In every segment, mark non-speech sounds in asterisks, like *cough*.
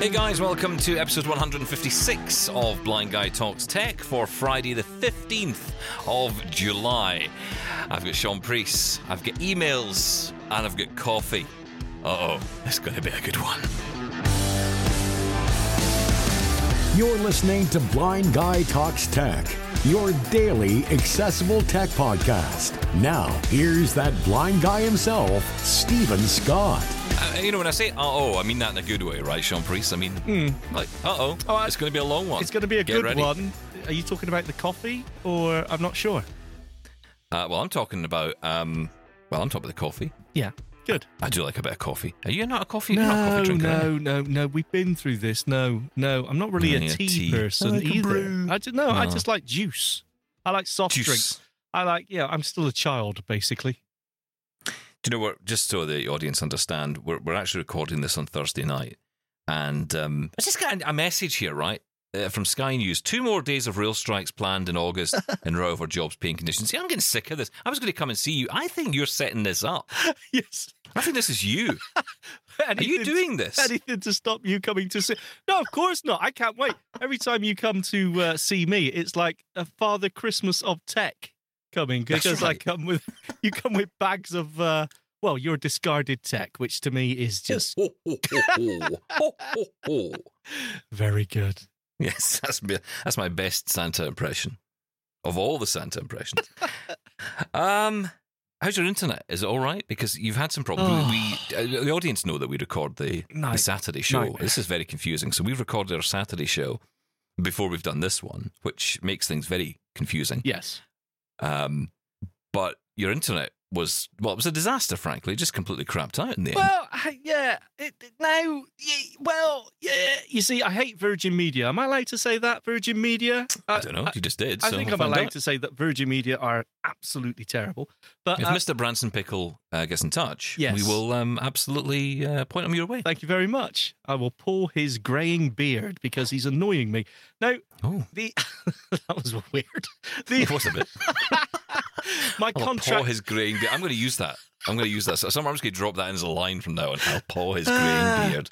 Hey guys, welcome to episode 156 of Blind Guy Talks Tech for Friday, the 15th of July. I've got Shaun Preece, I've got emails, and I've got coffee. Oh, it's going to be a good one. You're listening to Blind Guy Talks Tech, your daily accessible tech podcast. Now, here's that blind guy himself, Steven Scott. Uh, you know, when I say uh oh, I mean that in a good way, right, Shaun Preece? I mean, like, uh oh, Oh, I- it's going to be a long one. It's going to be a Get good ready. one. Are you talking about the coffee, or I'm not sure? Uh, well, I'm talking about, um, well, I'm talking about the coffee. Yeah, good. I do like a bit of coffee. Are you not a coffee? you're not a No, coffee drinker, are no, you? no, no. We've been through this. No, no. I'm not really a yeah, tea, tea. person I like a either. I just no, I No. just like juice. I like soft Juice. drinks. I like yeah. I'm still a child, basically. Do you know what? Just so the audience understand, we're we're actually recording this on Thursday night, and um, I just got a message here, right, uh, from Sky News. Two more days of rail strikes planned in August in row over jobs, paying conditions. See, I'm getting sick of this. I was going to come and see you. I think you're setting this up. *laughs* yes. I think this is you. *laughs* Are you doing this? Anything to stop you coming to see? No, of course not. I can't wait. Every time you come to uh, see me, it's like a Father Christmas of tech coming because I come with *laughs* you come with bags of uh, well, your discarded tech, which to me is just *laughs* very good. Yes, *laughs* that's me, that's my best Santa impression of all the Santa impressions. um, how's your internet? Is it all right? Because you've had some problems. Oh. We, uh, the audience know that we record the, the Saturday show. This is very confusing. So we've recorded our Saturday show before we've done this one, which makes things very confusing. Yes. Um, but your internet was well, it was a disaster. Frankly, just completely crapped out in the end. Well, yeah. It, it- now, yeah, well, yeah. You see, I hate Virgin Media. Am I allowed to say that Virgin Media? I don't know. you just did. I so think I'm allowed out. to say that Virgin Media are absolutely terrible. But If uh, Mr. Branson Pickle uh, gets in touch, Yes. we will um, absolutely uh, point him your way. Thank you very much. I will pull his greying beard because he's annoying me. Now, Oh, the *laughs* that was weird. The, *laughs* it was a bit. *laughs* my I'll paw contract. his greying beard. I'm going to use that. I'm going to use that. So I'm just going to drop that in as a line from now on. I'll paw his Ah. greying beard.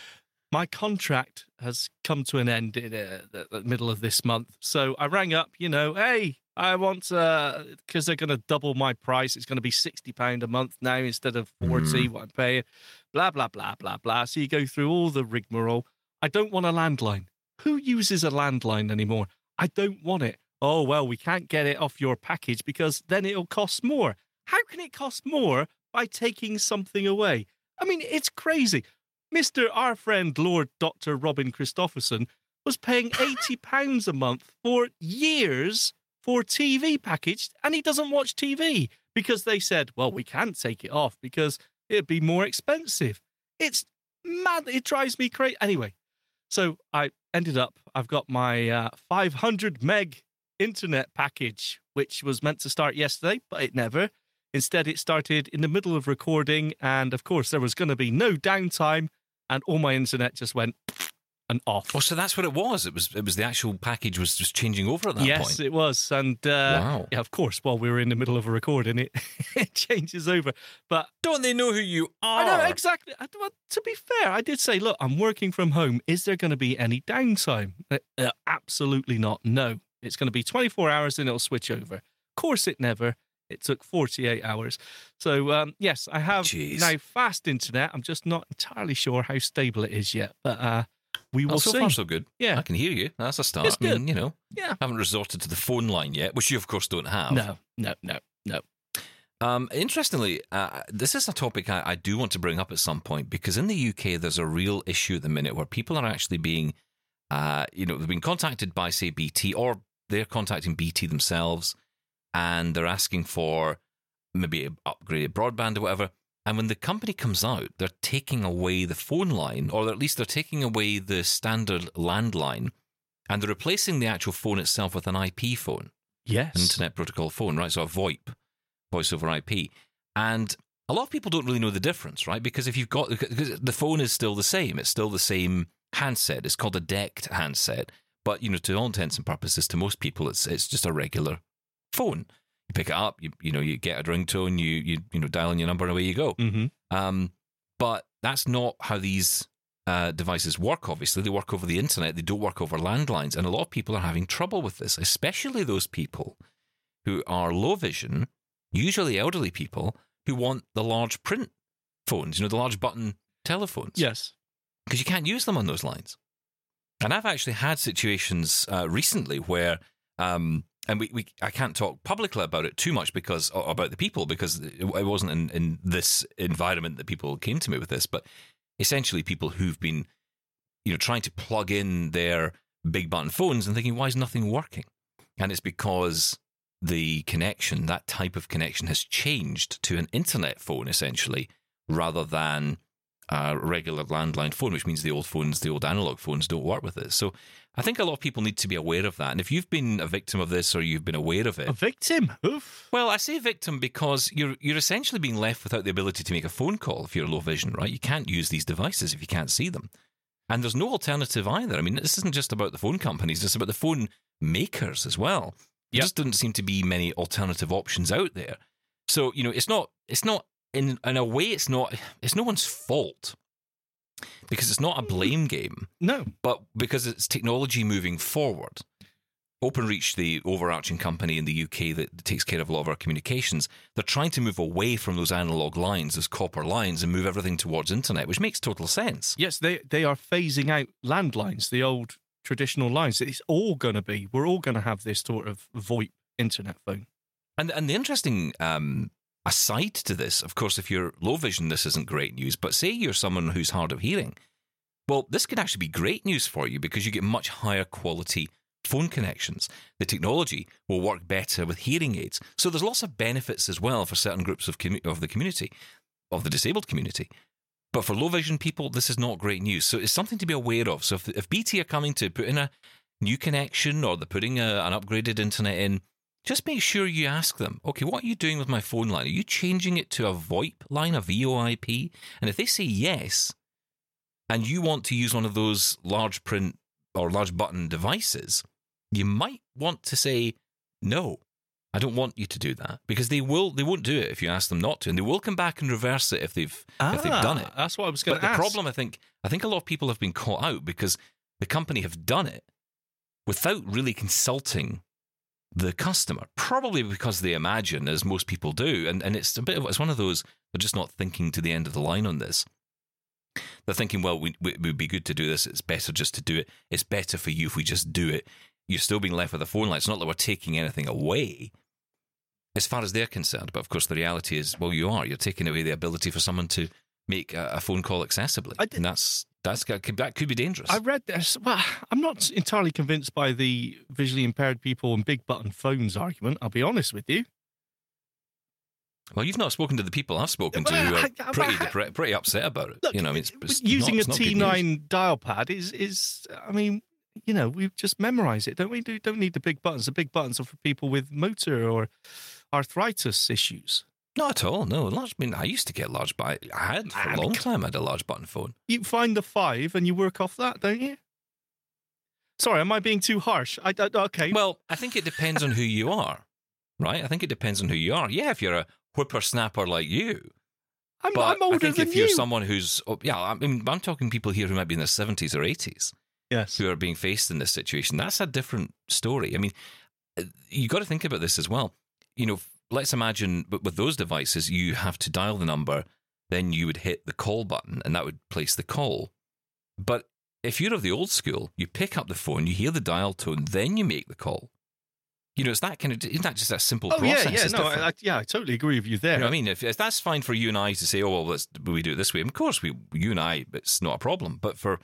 my contract has come to an end in uh, the, the middle of this month. So I rang up, you know, hey, I want because they're going to double my price. It's going to be sixty pound a month now instead of 40 what I'm paying. Blah blah blah blah blah. So you go through all the rigmarole. I don't want a landline. Who uses a landline anymore? I don't want it. Oh well, we can't get it off your package because then it'll cost more. How can it cost more by taking something away? I mean, it's crazy. Mr. Our friend Lord Dr. Robin Christopherson was paying £80 *laughs* a month for years for TV package, and he doesn't watch TV because they said, well, we can't take it off because it'd be more expensive. It's mad. It drives me crazy. Anyway, so I ended up, I've got my uh, 500 meg internet package, which was meant to start yesterday, but it never. Instead, it started in the middle of recording, and of course, there was going to be no downtime, and all my internet just went and off. Oh, so that's what it was. It was. It was the actual package was just changing over at that yes, point. Yes, it was, and uh, Wow. yeah, of course, while we were in the middle of a recording, it *laughs* it changes over. But Don't they know who you are? I know exactly. I- well, to be fair, I did say, look, I'm working from home. Is there going to be any downtime? Uh, uh, absolutely not. No, it's going to be 24 hours and it'll switch over. Of course, it never. It took 48 hours. So, um, yes, I have Jeez. now fast internet. I'm just not entirely sure how stable it is yet, but uh, we will Well, so see. far, so good. Yeah. I can hear you. That's a start. It's I mean, good. you know, yeah. I haven't resorted to the phone line yet, which you, of course, don't have. No, no, no, no. Um, interestingly, uh, this is a topic I, I do want to bring up at some point because in the UK, there's a real issue at the minute where people are actually being, uh, you know, they've been contacted by, say, BT, or they're contacting BT themselves, and they're asking for maybe upgraded broadband or whatever. And when the company comes out, they're taking away the phone line, or at least they're taking away the standard landline, and they're replacing the actual phone itself with an IP phone Yes. internet protocol phone, right? So a VoIP, voice over IP. And a lot of people don't really know the difference, right? Because if you've got because the phone is still the same, it's still the same handset. It's called a DECT handset, but you know, to all intents and purposes, to most people, it's it's just a regular phone. You pick it up, you you know, you get a ringtone, you you you know, dial in your number, and away you go. Mm-hmm. Um, but that's not how these uh, devices work, obviously. They work over the internet, they don't work over landlines. And a lot of people are having trouble with this, especially those people who are low vision, usually elderly people, who want the large print phones, you know, the large button telephones. Yes. Because you can't use them on those lines. And I've actually had situations uh, recently where, um, and we, we, I can't talk publicly about it too much because about the people because it wasn't in, in this environment that people came to me with this, but essentially people who've been, you know, trying to plug in their big button phones and thinking, why is nothing working? And it's because the connection, that type of connection, has changed to an internet phone essentially, rather than a regular landline phone, which means the old phones, the old analog phones, don't work with it. So I think a lot of people need to be aware of that. And if you've been a victim of this or you've been aware of it, a victim, oof. Well, I say victim because you're you're essentially being left without the ability to make a phone call if you're low vision, right? You can't use these devices if you can't see them. And there's no alternative either. I mean, this isn't just about the phone companies, it's about the phone makers as well. There yep. just doesn't seem to be many alternative options out there. So, you know, it's not it's not in in a way it's not it's no one's fault because it's not a blame game. No. But because it's technology moving forward. OpenReach, the overarching company in the UK that takes care of a lot of our communications, they're trying to move away from those analog lines, those copper lines, and move everything towards internet, which makes total sense. Yes, they they are phasing out landlines, the old traditional lines. It's all going to be. We're all going to have this sort of VoIP internet phone. And and the interesting um, aside to this, of course, if you're low vision, this isn't great news. But say you're someone who's hard of hearing, well, this could actually be great news for you because you get much higher quality phone connections. The technology will work better with hearing aids. So there's lots of benefits as well for certain groups of, of the community, of the disabled community. But for low vision people, this is not great news. So it's something to be aware of. So if, if BT are coming to put in a new connection or they're putting a, an upgraded internet in, just make sure you ask them, okay, what are you doing with my phone line? Are you changing it to a VoIP line, a VoIP? And if they say yes, and you want to use one of those large print or large button devices, you might want to say no. I don't want you to do that because they will. They won't do it if you ask them not to, and they will come back and reverse it if they've ah, if they've done it. Ah, that's what I was going to. But the problem, I think, I think a lot of people have been caught out because the company have done it without really consulting the customer, probably because they imagine, as most people do, and, and it's a bit of it's one of those they're just not thinking to the end of the line on this. They're thinking, well, we, we, it would be good to do this. It's better just to do it. It's better for you if we just do it. You're still being left with a phone line. It's not that we're taking anything away, as far as they're concerned. But of course, the reality is, well, you are. You're taking away the ability for someone to make a, a phone call accessibly, and that's that's that could be dangerous. I read this. Well, I'm not entirely convinced by the visually impaired people and big button phones argument. I'll be honest with you. Well, you've not spoken to the people I've spoken to who are pretty pretty upset about it. Look, you know, I mean, it's, it's using not, a T9 dial pad is is. I mean, you know, we just memorize it, don't we? Do don't need the big buttons. The big buttons are for people with motor or arthritis issues. Not at all. No, large. I mean, I used to get large buttons I had for a long time. I had a large button phone. You find the five and you work off that, don't you? Sorry, am I being too harsh? I, I okay. Well, I think it depends on who you are, right? I think it depends on who you are. Yeah, if you're a whippersnapper like you, I'm, but I'm older I think if you're someone who's, oh, yeah, I mean, I'm talking people here who might be in their seventies or eighties, yes, who are being faced in this situation. That's a different story. I mean, uh, you got to think about this as well. You know, let's imagine but with those devices, you have to dial the number, then you would hit the call button, and that would place the call. But if you're of the old school, you pick up the phone, you hear the dial tone, then you make the call. You know, it's that kind of isn't that just a simple oh, process? Yeah, yeah, no, I, I, yeah, I totally agree with you there. You know I mean, if, if, that's fine for you and I to say, oh well, let's we do it this way. and Of course, we you and I, it's not a problem. But for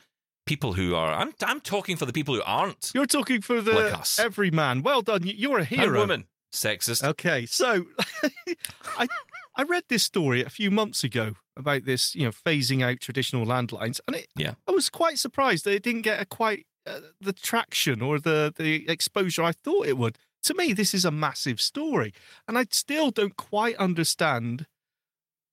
people who are, I'm I'm talking for the people who aren't. You're talking for the like every man. Well done, you're a hero. And woman. Sexist. Okay, so *laughs* I I read this story a few months ago about this, you know, phasing out traditional landlines, and it, yeah, I was quite surprised that it didn't get a quite uh, the traction or the the exposure I thought it would. To me, this is a massive story, and I still don't quite understand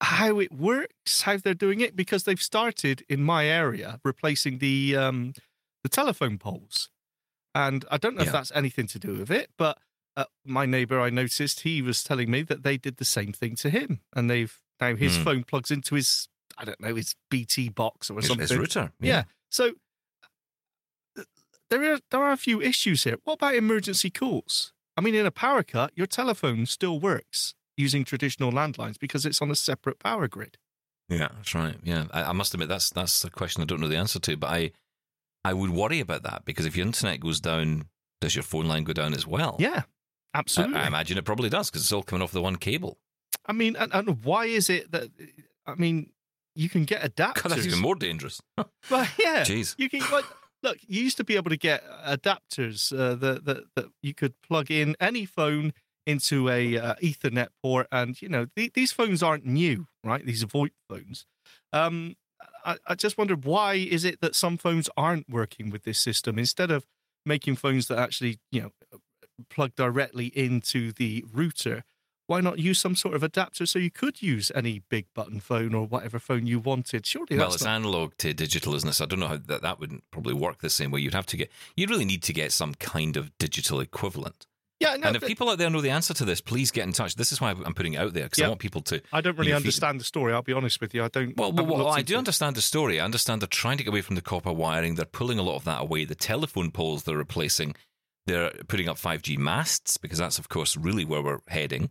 how it works, how they're doing it, because they've started in my area replacing the um, the telephone poles, and I don't know yeah. if that's anything to do with it, but uh, my neighbor, I noticed he was telling me that they did the same thing to him, and they've now his mm. phone plugs into his I don't know, his BT box or His, something. his router. Yeah. So th- there are there are a few issues here. What about emergency calls? I mean, in a power cut, your telephone still works using traditional landlines because it's on a separate power grid. Yeah, that's right. Yeah, I, I must admit that's that's a question I don't know the answer to, but I I would worry about that because if your internet goes down, does your phone line go down as well? Yeah, absolutely. I imagine it probably does because it's all coming off the one cable. I mean, and, and why is it that? I mean, you can get adapters. God, that's even more dangerous. *laughs* Well, yeah, Jeez. you can. Like, look, you used to be able to get adapters uh, that, that that you could plug in any phone into a uh, Ethernet port, and you know th- these phones aren't new, right? These are VoIP phones. Um, I, I just wondered why is it that some phones aren't working with this system instead of making phones that actually you know plug directly into the router. Why not use some sort of adapter so you could use any big button phone or whatever phone you wanted? Surely well, that's it's not- analog to digital, isn't it? So I don't know how that, that wouldn't probably work the same way. You'd have to get, you'd really need to get some kind of digital equivalent. yeah. No, and if but- people out there know the answer to this, please get in touch. This is why I'm putting it out there because Yeah. I want people to. I don't really you know, understand the story. I'll be honest with you. I don't. Well, well, well I do it. understand the story. I understand they're trying to get away from the copper wiring. They're pulling a lot of that away. The telephone poles they're replacing, they're putting up 5G masts because that's, of course, really where we're heading.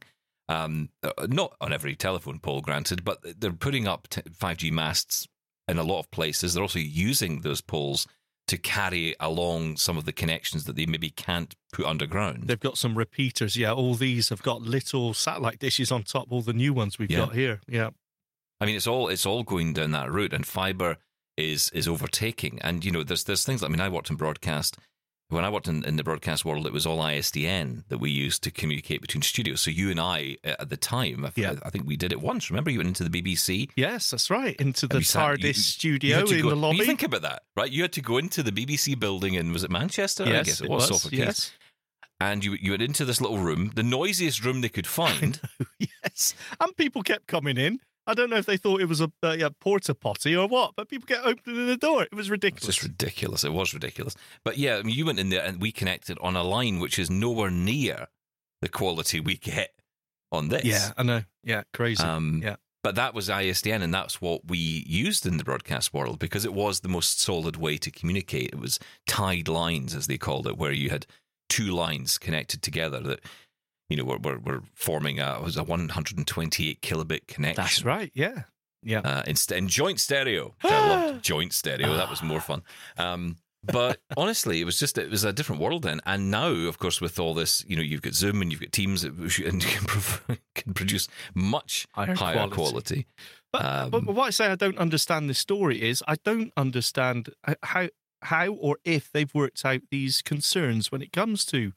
Um, uh, not on every telephone pole, granted, but they're putting up t- 5G masts in a lot of places. They're also using those poles to carry along some of the connections that they maybe can't put underground. They've got some repeaters. Yeah, all these have got little satellite dishes on top. All the new ones we've Yeah. got here. Yeah, I mean, it's all it's all going down that route, and fiber is is overtaking. And you know, there's there's things. I mean, I worked in broadcast. When I worked in, in the broadcast world, it was all ISDN that we used to communicate between studios. So you and I, uh, at the time, I, Yeah. I think we did it once. Remember, you went into the BBC. yes, that's right. Into the TARDIS you- you studio to in go- the lobby. You think about that, right? You had to go into the BBC building in was it Manchester? yes, I guess it, was, Salford Quays. Yes, And you you went into this little room, the noisiest room they could *laughs* find. *laughs* yes. And people kept coming in. I don't know if they thought it was a, uh, yeah, porta potty or what, but people kept opening the door. It was It's ridiculous. just ridiculous. It was ridiculous. But yeah, I mean, you went in there and we connected on a line which is nowhere near the quality we get on this. yeah, I know. Yeah, crazy. Um, yeah. But that was ISDN, and that's what we used in the broadcast world because it was the most solid way to communicate. It was tied lines, as they called it, where you had two lines connected together that, you know, were, were, were forming a, was a 128 kilobit connection. That's right. Yeah. Yeah. uh, in, in joint stereo. *gasps* I loved joint stereo. That was more fun. Um, but *laughs* honestly, it was just it was a different world then. And now, of course, with all this, you know, you've got Zoom and you've got Teams, that *laughs* and you can, prov- *laughs* can produce much Higher higher, quality. quality. But, Um, but what I say I don't understand this story is I don't understand how how or if they've worked out these concerns when it comes to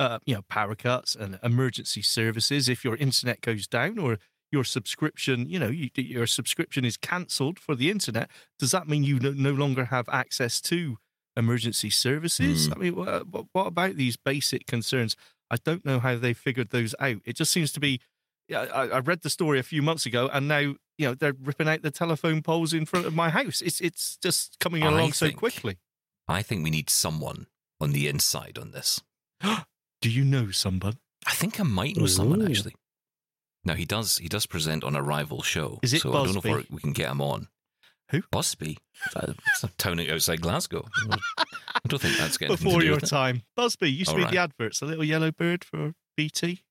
uh, you know power cuts and emergency services. If your internet goes down or your subscription, you know, you, your subscription is cancelled for the internet, does that mean you no, no longer have access to emergency services? Hmm. I mean, what, what about these basic concerns? I don't know how they figured those out. It just seems to be yeah, I, I read the story a few months ago, and now you know they're ripping out the telephone poles in front of my house. It's it's just coming along so quickly. I think we need someone on the inside on this. *gasps* *gasps* Do you know someone? I think I might know someone Ooh. actually. Now he does. He does present on a rival show. Is it so I don't know if we're- can get him on. Who? Busby? It's a town outside Glasgow. *laughs* I don't think that's getting anything to Before do your with it. time, Buzby used to All be right. the adverts. A little yellow bird for BT.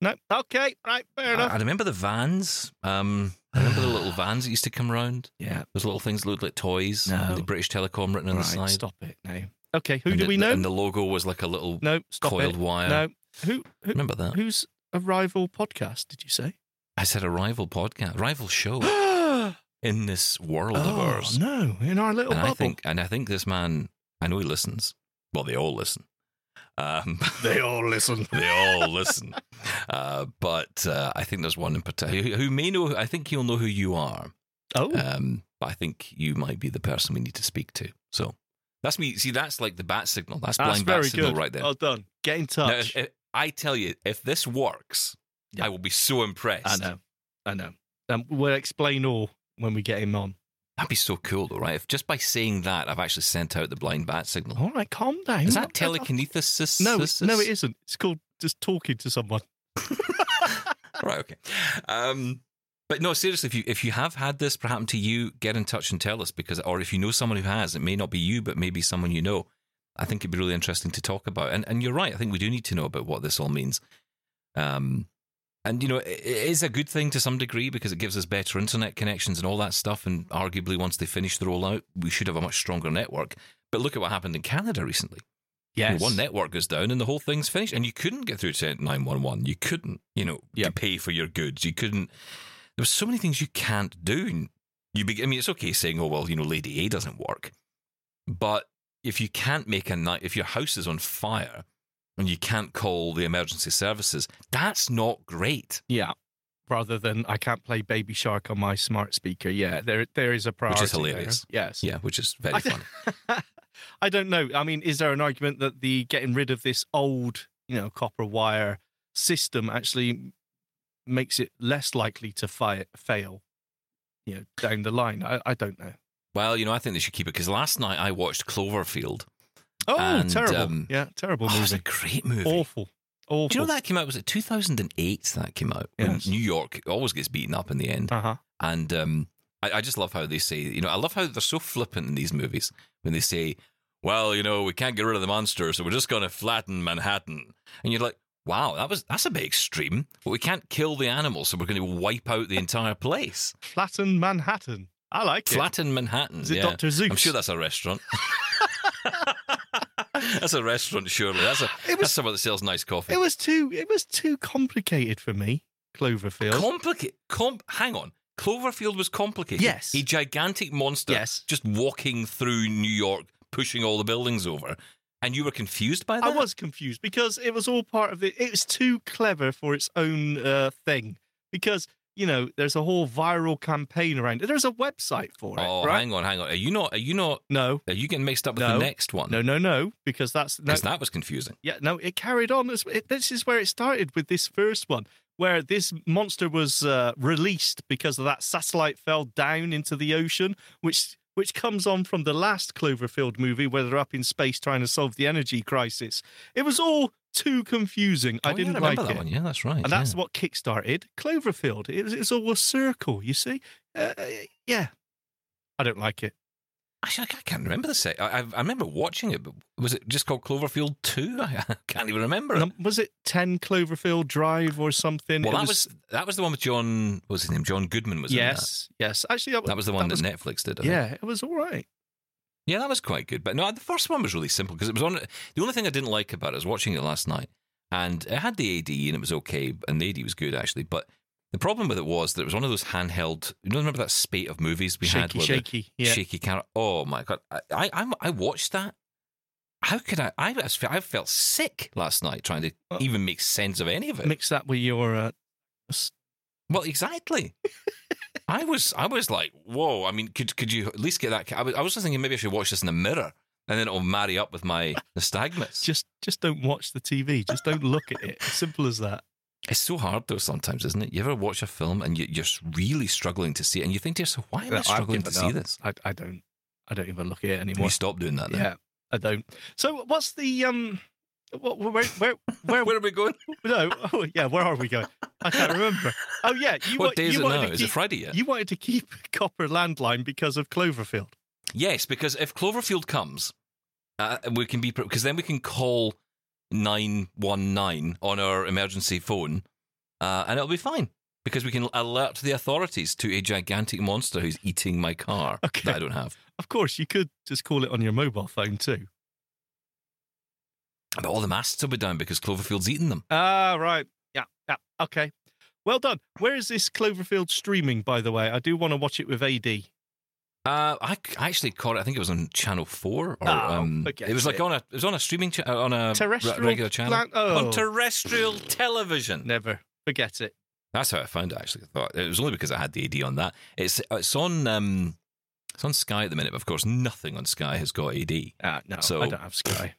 No, okay, right, fair I, enough. I remember the vans. Um, I remember the little vans that used to come round. *sighs* yeah, Those little things that looked like toys. No. The British Telecom written on right. the side. Stop it now. Okay, who and do we know? And the logo was like a little no, stop coiled it. wire. No, who, who Remember that? who's a rival podcast? Did you say? I said a rival podcast, rival show oh *gasps* in this world of ours. no, in our little and bubble. I think, and I think this man, I know he listens. Well, they all listen. Um, *laughs* they all listen. *laughs* they all listen. Uh, but uh, I think there's one in particular who, may know. I think he'll know who you are. Oh, Um, but I think you might be the person we need to speak to. So that's me. See, that's like the bat signal. That's, that's blind bat very signal right there. Well done. Get in Now, touch. if, if- I tell you, if this works, Yeah. I will be so impressed. I know. I know. Um, we'll explain all when we get him on. That'd be so cool, though, right? If just by saying that, I've actually sent out the blind bat signal. All right, calm down. Is that telekinesis? No, no, it isn't. It's called just talking to someone. *laughs* right, okay. Um, But no, seriously, if you if you have had this happen to you, get in touch and tell us because, or if you know someone who has, it may not be you, but maybe someone you know. I think it'd be really interesting to talk about. And and you're right. I think we do need to know about what this all means. Um, and you know, it, it is a good thing to some degree because it gives us better internet connections and all that stuff. And arguably, once they finish the rollout, we should have a much stronger network. But look at what happened in Canada recently. You know, one network goes down and the whole thing's finished, and you couldn't get through to nine one one. You couldn't, you know, Yeah. pay for your goods. You couldn't. There were so many things you can't do. You, be, I mean, it's okay saying, "Oh well, you know, Lady A doesn't work," but if you can't make a night, if your house is on fire and you can't call the emergency services, that's not great. Yeah. Rather than I can't play Baby Shark on my smart speaker. Yeah, there there is a priority. Which is there. hilarious. Yes. Yeah, which is very fun. *laughs* I don't know. I mean, is there an argument that the getting rid of this old, you know, copper wire system actually makes it less likely to fi- fail, you know, down the line? I, I don't know. Well, you know, I think they should keep it because last night I watched Cloverfield. Oh, And, terrible! um, yeah, terrible Oh, was a great movie. Awful, awful. Do you know that came out? Was it 2008 that came out? Yes. New York always gets beaten up in the end. Uh huh. And um, I, I just love how they say, you know, I love how they're so flippant in these movies when they say, well, you know, we can't get rid of the monster, so we're just going to flatten Manhattan. And you're like, wow, that was that's a bit extreme. But we can't kill the animals, so we're going to wipe out the entire place. *laughs* Flatten Manhattan. I like it. Flatten Manhattan. Is it yeah. Dr. Seuss? I'm sure that's a restaurant. *laughs* *laughs* that's a restaurant, surely. That's a It was- that's someone that sells nice coffee. It was too. It was too complicated for me. Cloverfield. Complicate. Com- hang on. Cloverfield was complicated. Yes. A gigantic monster Yes. just walking through New York, pushing all the buildings over. And you were confused by that? I was confused because it was all part of it. It was too clever for its own uh, thing. Because you know, there's a whole viral campaign around it. There's a website for it, Oh, right? hang on, hang on. Are you not? Are you not? No, Are you getting mixed up with No. the next one? no, no, no. Because that's no, because that was confusing. yeah, no. It carried on. This, it, this is where it started with this first one, where this monster was uh, released because of that satellite fell down into the ocean, which which comes on from the last Cloverfield movie, where they're up in space trying to solve the energy crisis. It was all too confusing. I Oh, yeah, didn't remember like that it. one. Yeah, that's right. And that's yeah. what kickstarted Cloverfield. It was, it's all a circle, you see? Uh, yeah. I don't like it. Actually, I can't remember the set. I, I, I remember watching it, but was it just called Cloverfield Two? *laughs* I can't even remember. Um, was it 10 Cloverfield Drive or something? well, It that was, that was the one with John. What was his name? John Goodman was in that. Yes, yes. Actually, that, That was the one that, was, Netflix did. I. Yeah, it was all right. Yeah, that was quite good. But no, the first one was really simple because it was on. The only thing I didn't like about it I was watching it last night, and it had the AD and it was okay, and the AD was good actually. But the problem with it was that it was one of those handheld. You know, remember that spate of movies we had, shaky, where the shaky. Yeah. shaky camera. Oh my god, I I, I'm- watched that. How could I? I I felt sick last night trying to Oh. even make sense of any of it. Mix that with your. Uh, Well, exactly. *laughs* I was I was like, whoa. I mean, could could you at least get that? I was, I was just thinking maybe I should watch this in the mirror, and then it'll marry up with my *laughs* nystagmus. just, just don't watch the TV. Just don't look at it. Simple as that. It's so hard though sometimes, isn't it? You ever watch a film and you, you're really struggling to see it, and you think to yourself, why am I I've struggling to given see up. this? I, I don't. I don't even look at it anymore. you stop doing that. Then. Yeah, I don't. So, what's the um? What, where, where, where, *laughs* Where are we going? No, oh yeah, where are we going? I can't remember. Oh yeah, you what day is you it wanted now? to Is it keep, Friday yet? You wanted to keep *laughs* Copper Landline because of Cloverfield. Yes, because if Cloverfield comes, uh, we can be because then we can call nine one nine on our emergency phone, uh, and it'll be fine because we can alert the authorities to a gigantic monster who's eating my car *laughs* Okay. that I don't have. Of course, you could just call it on your mobile phone too. But all the masts will be down because Cloverfield's eating them. Ah, right. Yeah, yeah. Okay. Well done. Where is this Cloverfield streaming, by the way? I do want to watch it with AD. Uh, I I actually caught it. I think it was on Channel Four, or Oh, um, forget it was like it. on a it was on a streaming cha- uh, on a re- regular channel plan- oh. on terrestrial television. Never. Forget it. That's how I found it. Actually, I thought it was only because I had the AD on that. It's it's on um, it's on Sky at the minute. But of course, nothing on Sky has got AD. Ah, no, So- I don't have Sky.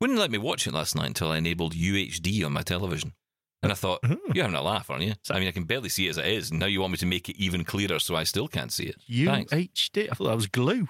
Wouldn't let me watch it last night until I enabled UHD on my television. And I thought, Hmm. you're having a laugh, aren't you? I mean, I can barely see it as it is. And now you want me to make it even clearer so I still can't see it. Thanks. UHD. I thought that was glue.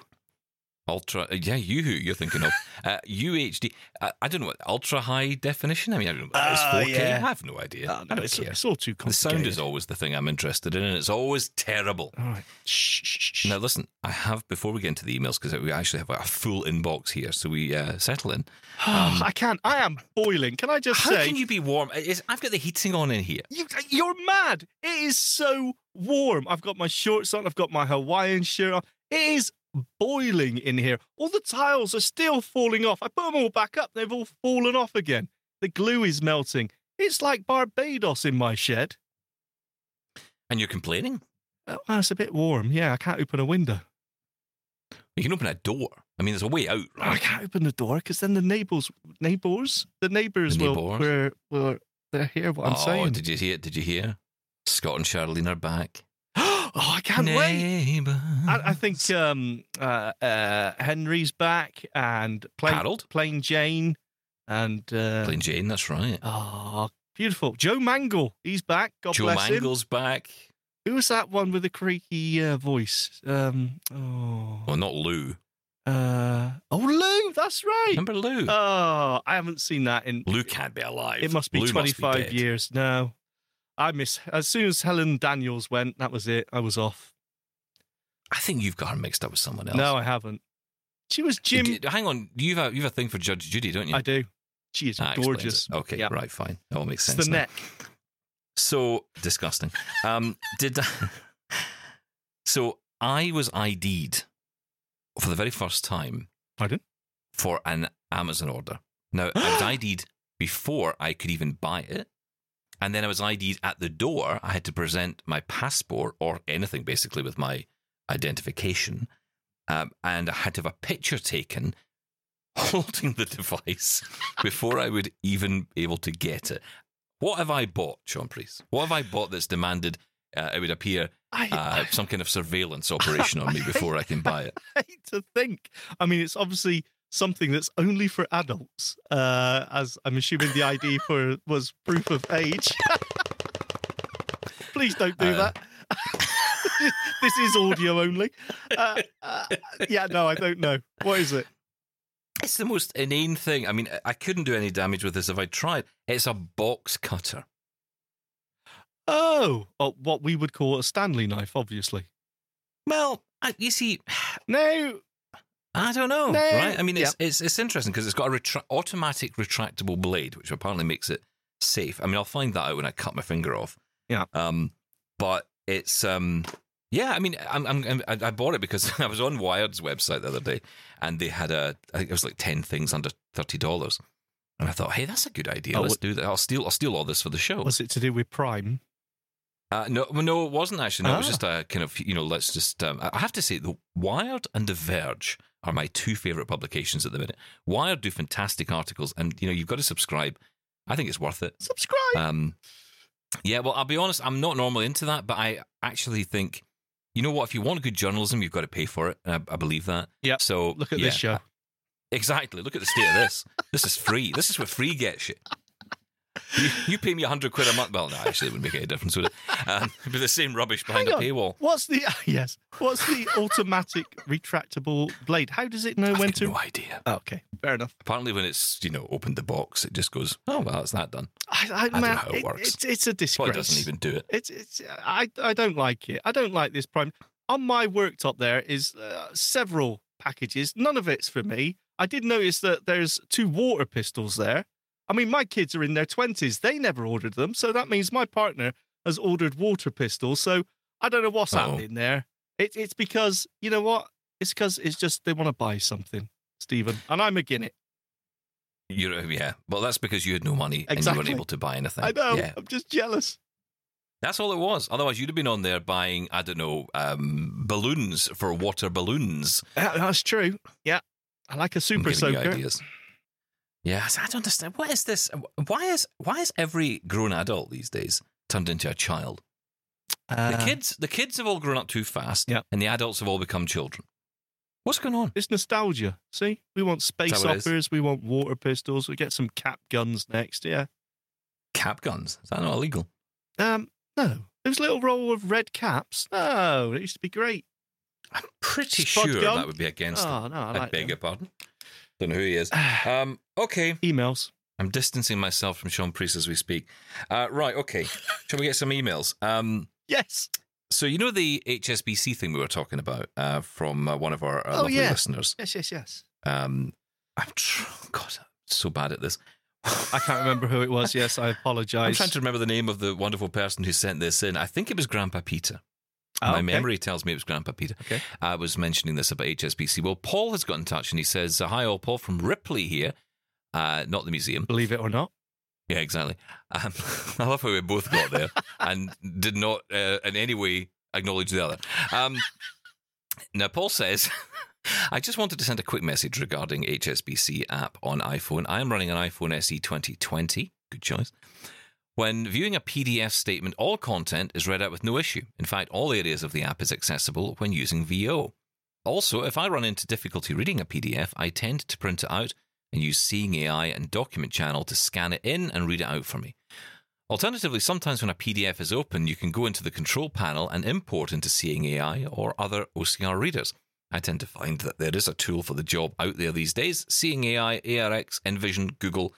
Ultra, uh, yeah, you who you're thinking of. Uh, UHD, uh, I don't know what, ultra high definition? I mean, I don't know. That is Ah, 4K? yeah. I have no idea. Oh, I no, don't it's, care. it's all too complicated. The sound is always the thing I'm interested in, and it's always terrible. All right. Shh, shh, shh. Now, listen, I have, before we get into the emails, because we actually have a full inbox here, so we uh, settle in. *sighs* I can't. I am boiling. Can I just How say? can you be warm? It's, I've got the heating on in here. You, you're mad. It is so warm. I've got my shorts on. I've got my Hawaiian shirt on. It is boiling in here. All the tiles are still falling off. I put them all back up. They've all fallen off again. The glue is melting. It's like Barbados in my shed. And you're complaining? Oh, it's a bit warm. Yeah, I can't open a window. You can open a door. I mean, there's a way out, oh, I can't open the door because then the neighbors, neighbors, the neighbors The will, will, will they're hear what I'm saying. oh, saying. did you hear? Did you hear? Scott and Charlene are back. Oh, I can't wait. I, I think um, uh, uh, Henry's back and Plain, Harold? Plain Jane and uh, Plain Jane, that's right. oh, beautiful Joe Mangel. He's back. God Joe bless Mangel's back. him. Who was that one with the creaky uh, voice? Um, oh, Well, not Lou. uh, oh, Lou. That's right. Remember Lou? Oh, I haven't seen that in. Lou can't be alive. It must be Lou 25 dead. years. No, I miss. As soon as Helen Daniels went, that was it. I was off. I think you've got her mixed up with someone else. No, I haven't. She was Jim. Hang on. You've a, you've a thing for Judge Judy, don't you? I do. She is That gorgeous. Okay, Yeah. right, fine. That all makes It's sense. the now. neck. So disgusting. Um, did *laughs* so? I was ID'd for the very first time Pardon? for an Amazon order. Now I was *gasps* ID'd before I could even buy it, and then I was ID'd at the door. I had to present my passport or anything basically with my identification, um, and I had to have a picture taken *laughs* holding the device *laughs* before I would even be able to get it. What have I bought, Shaun Preece? What have I bought that's demanded uh, it would appear I, uh, *laughs* some kind of surveillance operation on me before I can buy it? I hate to think. I mean, it's obviously something that's only for adults, uh, as I'm assuming the ID for was proof of age. Please don't do Uh, that. *laughs* this is audio only. Uh, uh, yeah, no, I don't know. What is it? It's the most inane thing. I mean, I couldn't do any damage with this if I tried. It's a box cutter. Oh, what we would call a Stanley knife, obviously. Well, I, you see, *sighs* No, I don't know, No. right? I mean, it's it's, it's interesting because it's got a retra- automatic retractable blade, which apparently makes it safe. I mean, I'll find that out when I cut my finger off. Yeah. Um, but it's um, yeah. I mean, I'm, I'm, I I bought it because *laughs* I was on Wired's website the other day, and they had a I think it was like ten things under thirty dollars, and I thought, hey, that's a good idea. Oh, Let's what- do that. I'll steal I'll steal all this for the show. was it to do with Prime? Uh, no, no, it wasn't actually. No, it was Ah. just a kind of, you know, let's just. Um, I have to say, the Wired and The Verge are my two favorite publications at the minute. Wired do fantastic articles, and you know, you've got to subscribe. I think it's worth it. Subscribe. Um, yeah, well, I'll be honest, I'm not normally into that, but I actually think, you know what? If you want good journalism, you've got to pay for it. I, I believe that. Yeah. So Look at yeah, this show. Exactly. Look at the state of this. This is free. This is what free gets you. You, you pay me a hundred quid a month. Well, no, actually, it wouldn't make any difference, would it? Um, it'd be the same rubbish behind Hang a on. paywall. What's the *laughs* yes? What's the automatic retractable blade? How does it know I've when got to? no idea. Oh, okay, fair enough. Apparently, when it's you know opened the box, it just goes, "Oh well, that's that done." I, I, don't man, know how it works. It's, it's a disgrace. It doesn't even do it. It's it's. I I don't like it. I don't like this prime. On my worktop, there is uh, several packages. None of it's for me. I did notice that there's two water pistols there. I mean, my kids are in their twenties. They never ordered them, so that means my partner has ordered water pistols. So I don't know what's Oh. happening there. It, it's because you know what? It's because it's just they want to buy something, Steven, and I'm again it. You're, yeah, well, that's because you had no money and you Exactly. weren't able to buy anything. I know. Yeah, I'm just jealous. that's all it was. Otherwise, you'd have been on there buying, I don't know, um, balloons for water balloons. Yeah, that's true. Yeah, I like a super soaker. ideas. Yeah, so I don't understand. What is this? Why is why is every grown adult these days turned into a child? The Uh, kids, the kids have all grown up too fast, Yeah. and the adults have all become children. What's going on? It's nostalgia. See, we want space that what it is? operas, we want water pistols, we get some cap guns next. Yeah. Cap guns? Is that not illegal? Um, no, those little roll of red caps. No, it used to be great. I'm pretty sure gun? that would be against. Oh no, I I like beg them. your pardon. Don't know who he is. *sighs* Um, okay, emails. I'm distancing myself from Shaun Preece as we speak. Uh, right, okay. *laughs* Shall we get some emails? Um, Yes. so you know the HSBC thing we were talking about uh, from uh, one of our uh, Oh, lovely yeah. listeners. Yes. Yes. Yes. Um, I'm tr- God, I'm so bad at this. I can't remember who it was. Yes, I *laughs* apologise. I'm trying to remember the name of the wonderful person who sent this in. I think it was Grandpa Peter. Oh, My okay. memory tells me it was Grandpa Peter. Okay. I was mentioning this about HSBC. Well, Paul has got in touch and he says, uh, Hi, all, Paul from Ripley here, uh, not the museum. Believe it or not. Yeah, exactly. Um, *laughs* I love how we both got there and did not uh, in any way acknowledge the other. Um, now, Paul says, *laughs* I just wanted to send a quick message regarding HSBC app on iPhone. I am running an iPhone SE 2020. Good choice. When viewing a PDF statement, all content is read out with no issue. In fact, all areas of the app is accessible when using VO. Also, if I run into difficulty reading a PDF, I tend to print it out and use Seeing AI and Document Channel to scan it in and read it out for me. Alternatively, sometimes when a PDF is open, you can go into the control panel and import into Seeing AI or other OCR readers. I tend to find that there is a tool for the job out there these days Seeing AI, ARX, Envision, Google.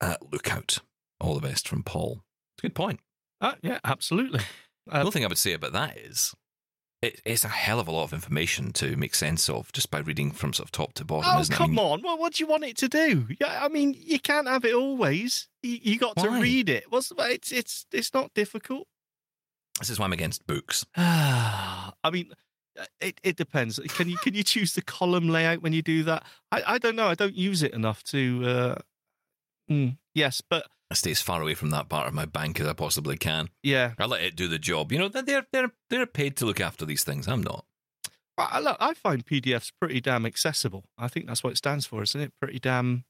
Uh, look out. All the best from Paul. It's a good point. Uh, yeah, absolutely. The Uh, only thing I would say about that is it, it's a hell of a lot of information to make sense of just by reading from sort of top to bottom, oh isn't it? I come mean, on! What what do you want it to do? Yeah, I mean, you can't have it always. You, you got to read it. What's it's it's it's not difficult. This is why I'm against books. *sighs* I mean, uh, it, it depends. Can you can you choose the column layout when you do that? I, I don't know. I don't use it enough to. Uh, mm, yes, but I stay as far away from that part of my bank as I possibly can. yeah. I let it do the job. You know, they're they're they're paid to look after these things. I'm not. I, I- look, I find PDFs pretty damn accessible. I think that's what it stands for, isn't it? Pretty damn.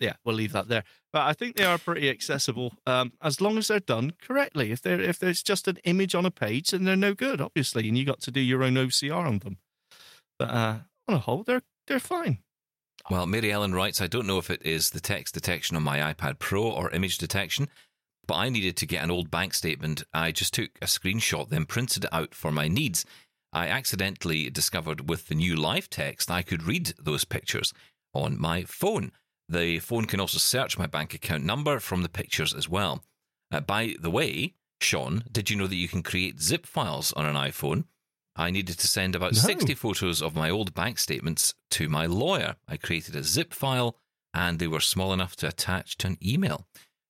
Yeah, we'll leave that there. But I think they are pretty accessible um, as long as they're done correctly. If they're if there's just an image on a page, then they're no good, obviously, and you got to do your own OCR on them. But uh, on a whole, they're they're fine. Well, Mary Ellen writes, I don't know if it is the text detection on my iPad Pro or image detection, but I needed to get an old bank statement. I just took a screenshot, then printed it out for my needs. I accidentally discovered with the new live text I could read those pictures on my phone. The phone can also search my bank account number from the pictures as well. Uh, by the way, Shaun, did you know that you can create zip files on an iPhone? I needed to send about No. 60 photos of my old bank statements to my lawyer. I created a zip file and they were small enough to attach to an email.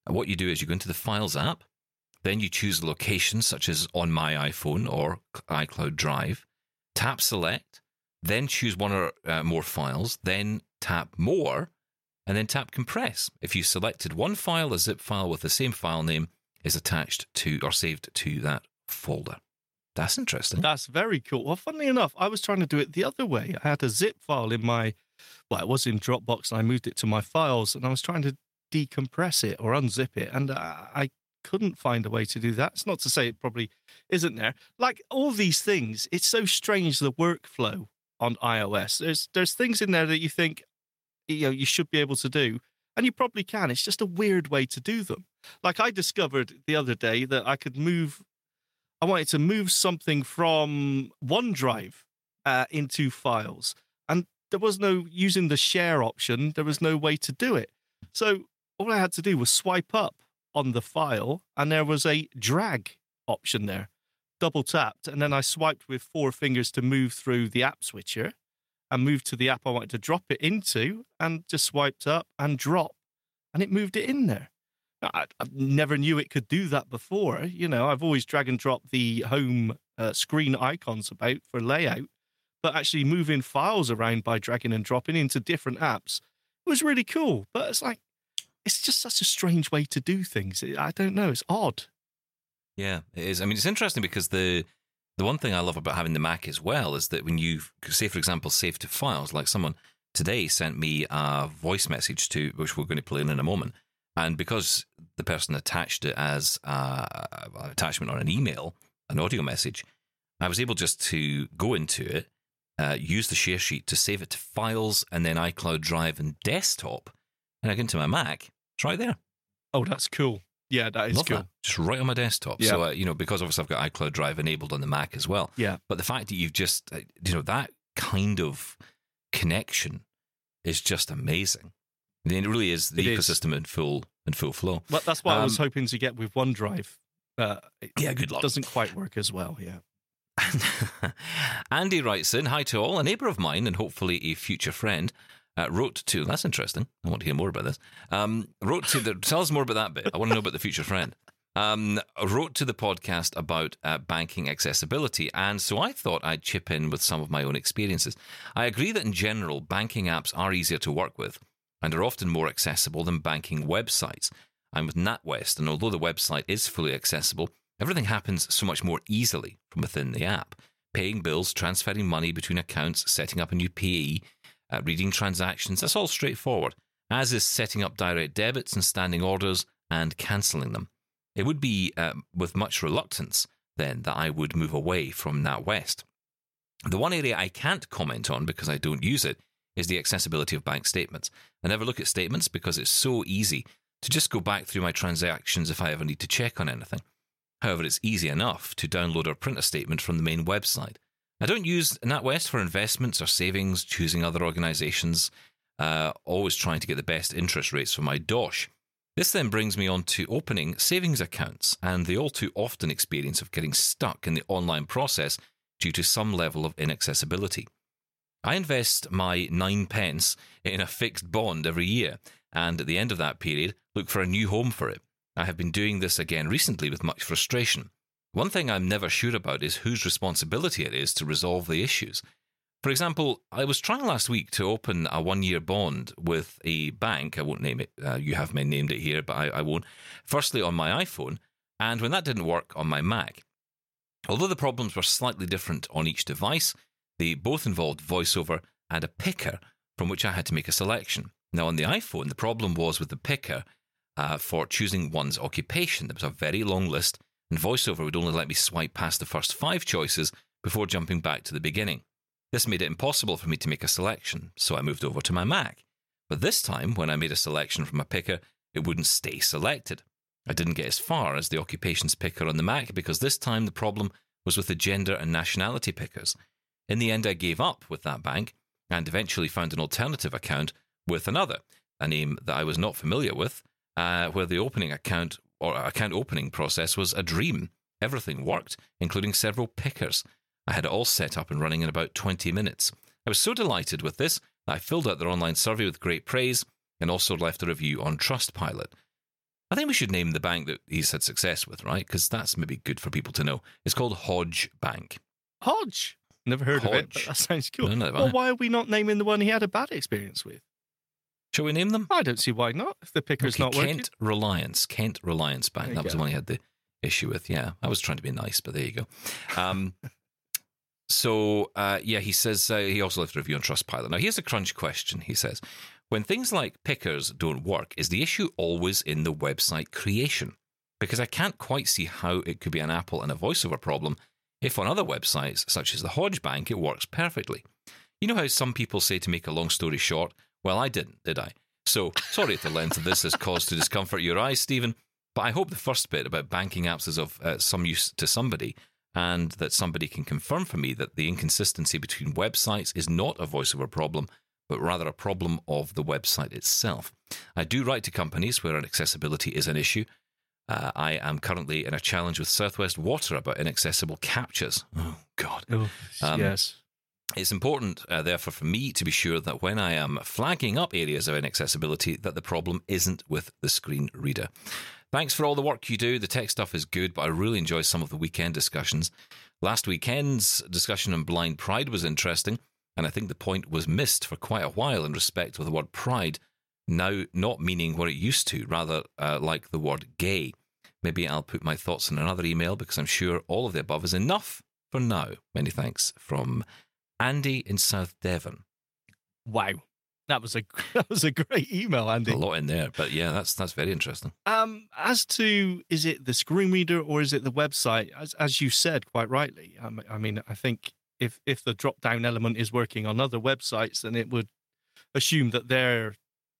And what you do is you go into the Files app, then you choose a location such as on my iPhone or iCloud Drive, tap Select, then choose one or uh, more files, then tap More, and then tap Compress. If you selected one file, a zip file with the same file name is attached to or saved to that folder. That's interesting. That's very cool. Well, funnily enough, I was trying to do it the other way. I had a zip file in my, well, it was in Dropbox, and I moved it to my files, and I was trying to decompress it or unzip it, and I, I couldn't find a way to do that. It's not to say it probably isn't there. Like all these things, it's so strange the workflow on iOS. There's there's things in there that you think, you know, you should be able to do, and you probably can. It's just a weird way to do them. Like I discovered the other day that I could move I wanted to move something from OneDrive uh, into files, and there was no using the share option. There was no way to do it. So all I had to do was swipe up on the file, and there was a drag option there. Double tapped, and then I swiped with four fingers to move through the app switcher, and moved to the app I wanted to drop it into, and just swiped up and drop, and it moved it in there. I, I never knew it could do that before. You know, I've always drag and drop the home uh, screen icons about for layout, but actually moving files around by dragging and dropping into different apps was really cool. But it's like, it's just such a strange way to do things. I don't know. It's odd. Yeah, it is. I mean, it's interesting because the the one thing I love about having the Mac as well is that when you say, for example, save to files, like someone today sent me a voice message to which we're going to play in in a moment, and because the person attached it as uh, an attachment on an email, an audio message, I was able just to go into it, uh, use the share sheet to save it to files, and then iCloud Drive and desktop, and I go into my Mac. It's right there. Oh, that's cool. Yeah, that is Love cool. that. Just right on my desktop. Yeah. So, uh, you know, because obviously I've got iCloud Drive enabled on the Mac as well. Yeah. But the fact that you've just, uh, you know, that kind of connection is just amazing. It really is the It is. ecosystem in full in full flow. But that's what I was Um, hoping to get with OneDrive. Uh, Yeah, good luck. doesn't quite work as well. Yeah. *laughs* Andy writes in, Hi to all, a neighbour of mine and hopefully a future friend. Uh, wrote to that's interesting. I want to hear more about this. Um, wrote to the tell us more about that bit. I want to know about the future friend. Um, wrote to the podcast about uh, banking accessibility, and so I thought I'd chip in with some of my own experiences. I agree that in general, banking apps are easier to work with and are often more accessible than banking websites. I'm with NatWest, and although the website is fully accessible, everything happens so much more easily from within the app. Paying bills, transferring money between accounts, setting up a new payee, uh, reading transactions, that's all straightforward, as is setting up direct debits and standing orders and cancelling them. It would be um, with much reluctance then that I would move away from NatWest. The one area I can't comment on because I don't use it is the accessibility of bank statements. I never look at statements because it's so easy to just go back through my transactions if I ever need to check on anything. However, it's easy enough to download or print a statement from the main website. I don't use NatWest for investments or savings, choosing other organizations, uh, always trying to get the best interest rates for my DOSH. This then brings me on to opening savings accounts and the all too often experience of getting stuck in the online process due to some level of inaccessibility. I invest my nine pence in a fixed bond every year, and at the end of that period, look for a new home for it. I have been doing this again recently with much frustration. One thing I'm never sure about is whose responsibility it is to resolve the issues. For example, I was trying last week to open a one year bond with a bank. I won't name it. Uh, you have me named it here, but I, I won't. Firstly, on my iPhone, and when that didn't work on my Mac. Although the problems were slightly different on each device, they both involved VoiceOver and a picker from which I had to make a selection. Now, on the iPhone, the problem was with the picker uh, for choosing one's occupation. There was a very long list, and VoiceOver would only let me swipe past the first five choices before jumping back to the beginning. This made it impossible for me to make a selection, so I moved over to my Mac. But this time, when I made a selection from a picker, it wouldn't stay selected. I didn't get as far as the occupations picker on the Mac because this time the problem was with the gender and nationality pickers. In the end, I gave up with that bank and eventually found an alternative account with another, a name that I was not familiar with, uh, where the opening account or account opening process was a dream. Everything worked, including several pickers. I had it all set up and running in about 20 minutes. I was so delighted with this that I filled out their online survey with great praise and also left a review on Trustpilot. I think we should name the bank that he's had success with, right? Because that's maybe good for people to know. It's called Hodge Bank. Hodge. Never heard of it. But that sounds cool. No, no, well, why are we not naming the one he had a bad experience with? Shall we name them? I don't see why not. If the picker's Okay, not working. Kent Reliance. Kent Reliance Bank. That was the one he had the issue with. Yeah, I was trying to be nice, but there you go. Um, *laughs* so, uh, yeah, he says uh, he also left a review on Trustpilot. Now, here's a crunch question. He says, when things like pickers don't work, is the issue always in the website creation? Because I can't quite see how it could be an Apple and a voiceover problem if on other websites, such as the Hodge Bank, it works perfectly. You know how some people say to make a long story short? Well, I didn't, did I? So, sorry if the length of this has caused to discomfort your eyes, Steven, but I hope the first bit about banking apps is of uh, some use to somebody and that somebody can confirm for me that the inconsistency between websites is not a voiceover problem, but rather a problem of the website itself. I do write to companies where accessibility is an issue. Uh, I am currently in a challenge with Southwest Water about inaccessible CAPTCHAs. Oh, God. Oh, Um, yes. It's important, uh, therefore, for me to be sure that when I am flagging up areas of inaccessibility, that the problem isn't with the screen reader. Thanks for all the work you do. The tech stuff is good, but I really enjoy some of the weekend discussions. Last weekend's discussion on blind pride was interesting, and I think the point was missed for quite a while in respect of the word pride now not meaning what it used to, rather uh, like the word gay. Maybe I'll put my thoughts in another email because I'm sure all of the above is enough for now. Many thanks from Andy in South Devon. Wow. That was a *laughs* that was a great email, Andy. A lot in there, but yeah, that's that's very interesting. Um, as to is it the screen reader or is it the website? As as you said quite rightly, I mean, I, mean, I think if if the drop down element is working on other websites, then it would assume that they're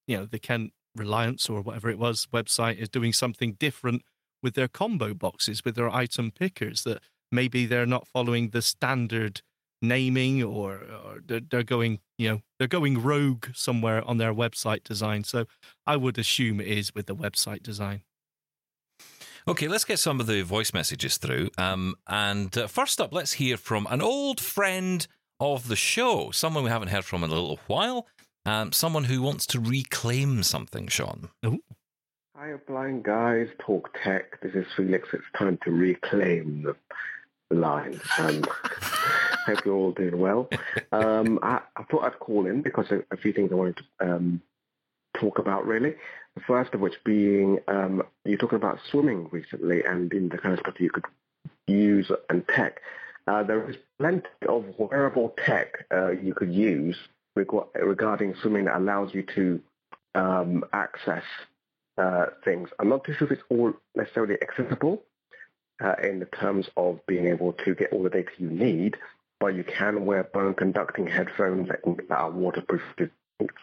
you know the Kent Reliance or whatever it was website is doing something different with their combo boxes, with their item pickers, that maybe they're not following the standard naming or, or they're, they're going, you know, they're going rogue somewhere on their website design. So I would assume it is with the website design. Okay, let's get some of the voice messages through. Um, and uh, first up, let's hear from an old friend of the show, someone we haven't heard from in a little while, um, someone who wants to reclaim something, Shaun. Ooh. Hi, blind guys, talk tech. This is Felix. It's time to reclaim the line. Um, *laughs* hope you're all doing well. Um, I, I, thought I'd call in because a, a few things I wanted to um, talk about, really. The first of which being um, you're talking about swimming recently and in the kind of stuff you could use and tech. Uh, there is plenty of wearable tech uh, you could use reg- regarding swimming that allows you to um, access uh, things. I'm not too sure if it's all necessarily accessible uh, in the terms of being able to get all the data you need, but you can wear bone conducting headphones that, that are waterproof to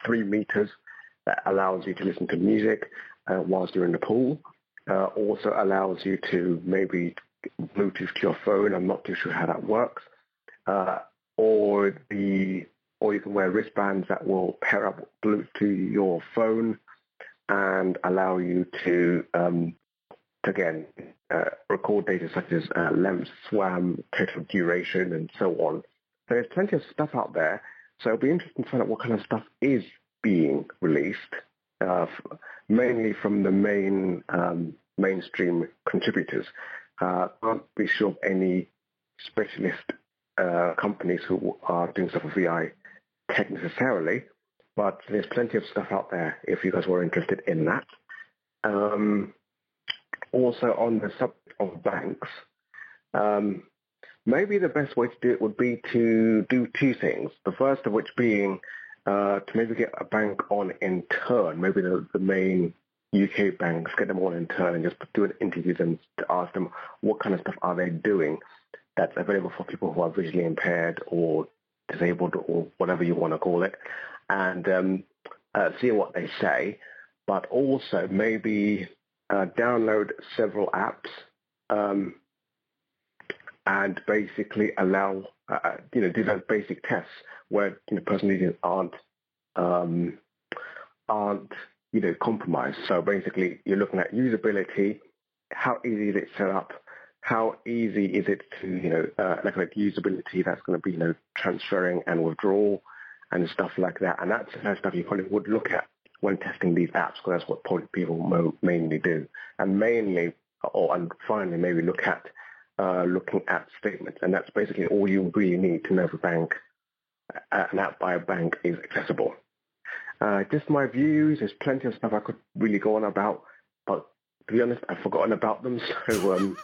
three meters that allows you to listen to music uh, whilst you're in the pool. Uh, also allows you to maybe Bluetooth to your phone. I'm not too sure how that works. Uh, or the or you can wear wristbands that will pair up Bluetooth to your phone and allow you to, um, again, uh, record data such as uh, length, swam, total duration, and so on. There's plenty of stuff out there. So it'll be interesting to find out what kind of stuff is being released, uh, mainly from the main um, mainstream contributors. Uh, can't be sure of any specialist uh, companies who are doing stuff with VI tech necessarily, but there's plenty of stuff out there if you guys were interested in that. Um, also on the subject of banks, um, maybe the best way to do it would be to do two things. The first of which being uh, to maybe get a bank on in turn, maybe the, the main UK banks, get them on in turn and just do an interview them to ask them what kind of stuff are they doing that's available for people who are visually impaired or disabled or whatever you want to call it, and um, uh, see what they say. But also maybe uh, download several apps um, and basically allow uh, uh you know do those basic tests where you know person aren't um, aren't you know compromised. So basically, you're looking at usability, how easy is it set up, how easy is it to, you know, uh, like, like usability that's going to be, you know, transferring and withdrawal and stuff like that. And that's the kind of stuff you probably would look at when testing these apps because that's what people mainly do. And mainly, or and finally, maybe look at uh, looking at statements. And that's basically all you really need to know if a bank, an app by a bank is accessible. Uh, just my views. There's plenty of stuff I could really go on about, but to be honest, I've forgotten about them. *laughs* So um,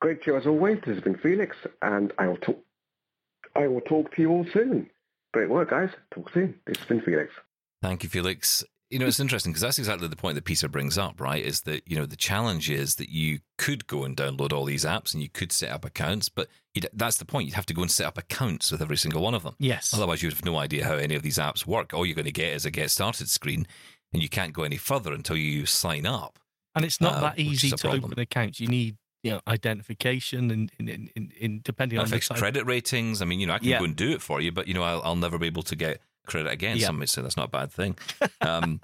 Great show as always. This has been Felix, and I will talk. I will talk to you all soon. Great work, guys. Talk soon. This has been Felix. Thank you, Felix. You know, it's interesting because that's exactly the point that Peter brings up, right? Is that, you know, the challenge is that you could go and download all these apps and you could set up accounts, but that's the point. You'd have to go and set up accounts with every single one of them. Yes. Otherwise, you'd have no idea how any of these apps work. All you're going to get is a get started screen and you can't go any further until you sign up. And it's not uh, that easy to problem. open accounts. You need you know identification and in, in, in, in depending on fixed credit ratings. I mean, you know, I can yeah. go and do it for you, but you know, I'll, I'll never be able to get credit again. Yeah. Some might say that's not a bad thing. *laughs* Um,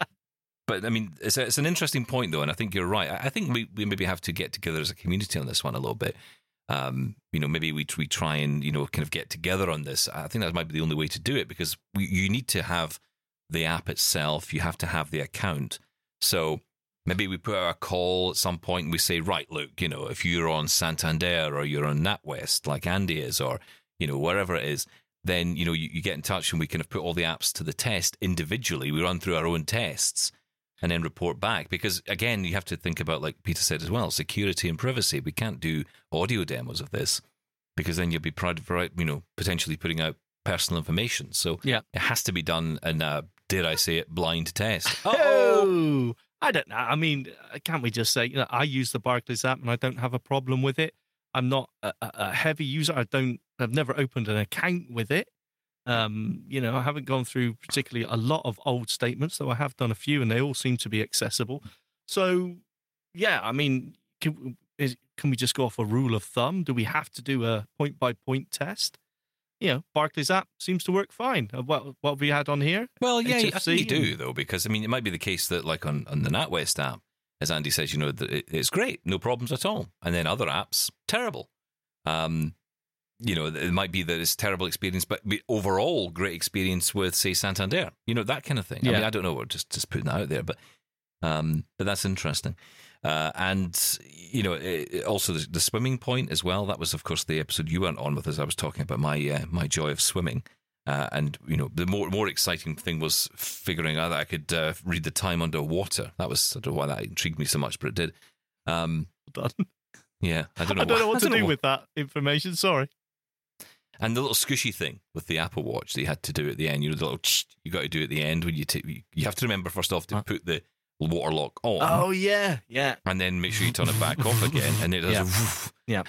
but I mean, it's, a, it's an interesting point though, and I think you're right. I, think we, we maybe have to get together as a community on this one a little bit. Um, you know, maybe we we try and you know kind of get together on this. I think that might be the only way to do it because we, you need to have the app itself. You have to have the account. So Maybe we put out a call at some point and we say, right, look, you know, if you're on Santander or you're on NatWest like Andy is, or, you know, wherever it is, then, you know, you, you get in touch and we kind of put all the apps to the test individually. We run through our own tests and then report back. Because again, you have to think about, like Peter said as well, security and privacy. We can't do audio demos of this because then you'll be you know, potentially putting out personal information. So yeah. it has to be done in a, dare I say it, blind test. *laughs* Oh, I don't know. I mean, uh, can't we just say, you know, I use the Barclays app and I don't have a problem with it. I'm not a, a heavy user. I don't. I've never opened an account with it. Um, you know, I haven't gone through particularly a lot of old statements, though I have done a few, and they all seem to be accessible. So, yeah, I mean, can, is, can we just go off a rule of thumb? Do we have to do a point by point test? You know, Barclays app seems to work fine. What what have we had on here? Well, yeah, I think you do though, because I mean, it might be the case that like on, on the NatWest app, as Andy says, you know, that it, it's great, no problems at all, and then other apps terrible. Um, you know, it might be that it's terrible experience, but overall great experience with, say, Santander. You know, that kind of thing. I mean, I don't know, we're just just putting that out there, but um, but that's interesting. Uh, and you know, it, also the, the swimming point as well. That was, of course, the episode you weren't on with as I was talking about my uh, my joy of swimming. Uh, and you know, the more more exciting thing was figuring out that I could uh, read the time underwater. That was I don't know why that intrigued me so much, but it did. Um, *laughs* Done. yeah, I don't know. *laughs* I don't know why- what to do know with that information. Sorry. And the little squishy thing with the Apple Watch that you had to do at the end, you know, the little you got to do at the end when you take. You have to remember first off to put the water lock on, Oh yeah, yeah. and then make sure you turn it back off again, and it does. Yeah. woof. Yeah.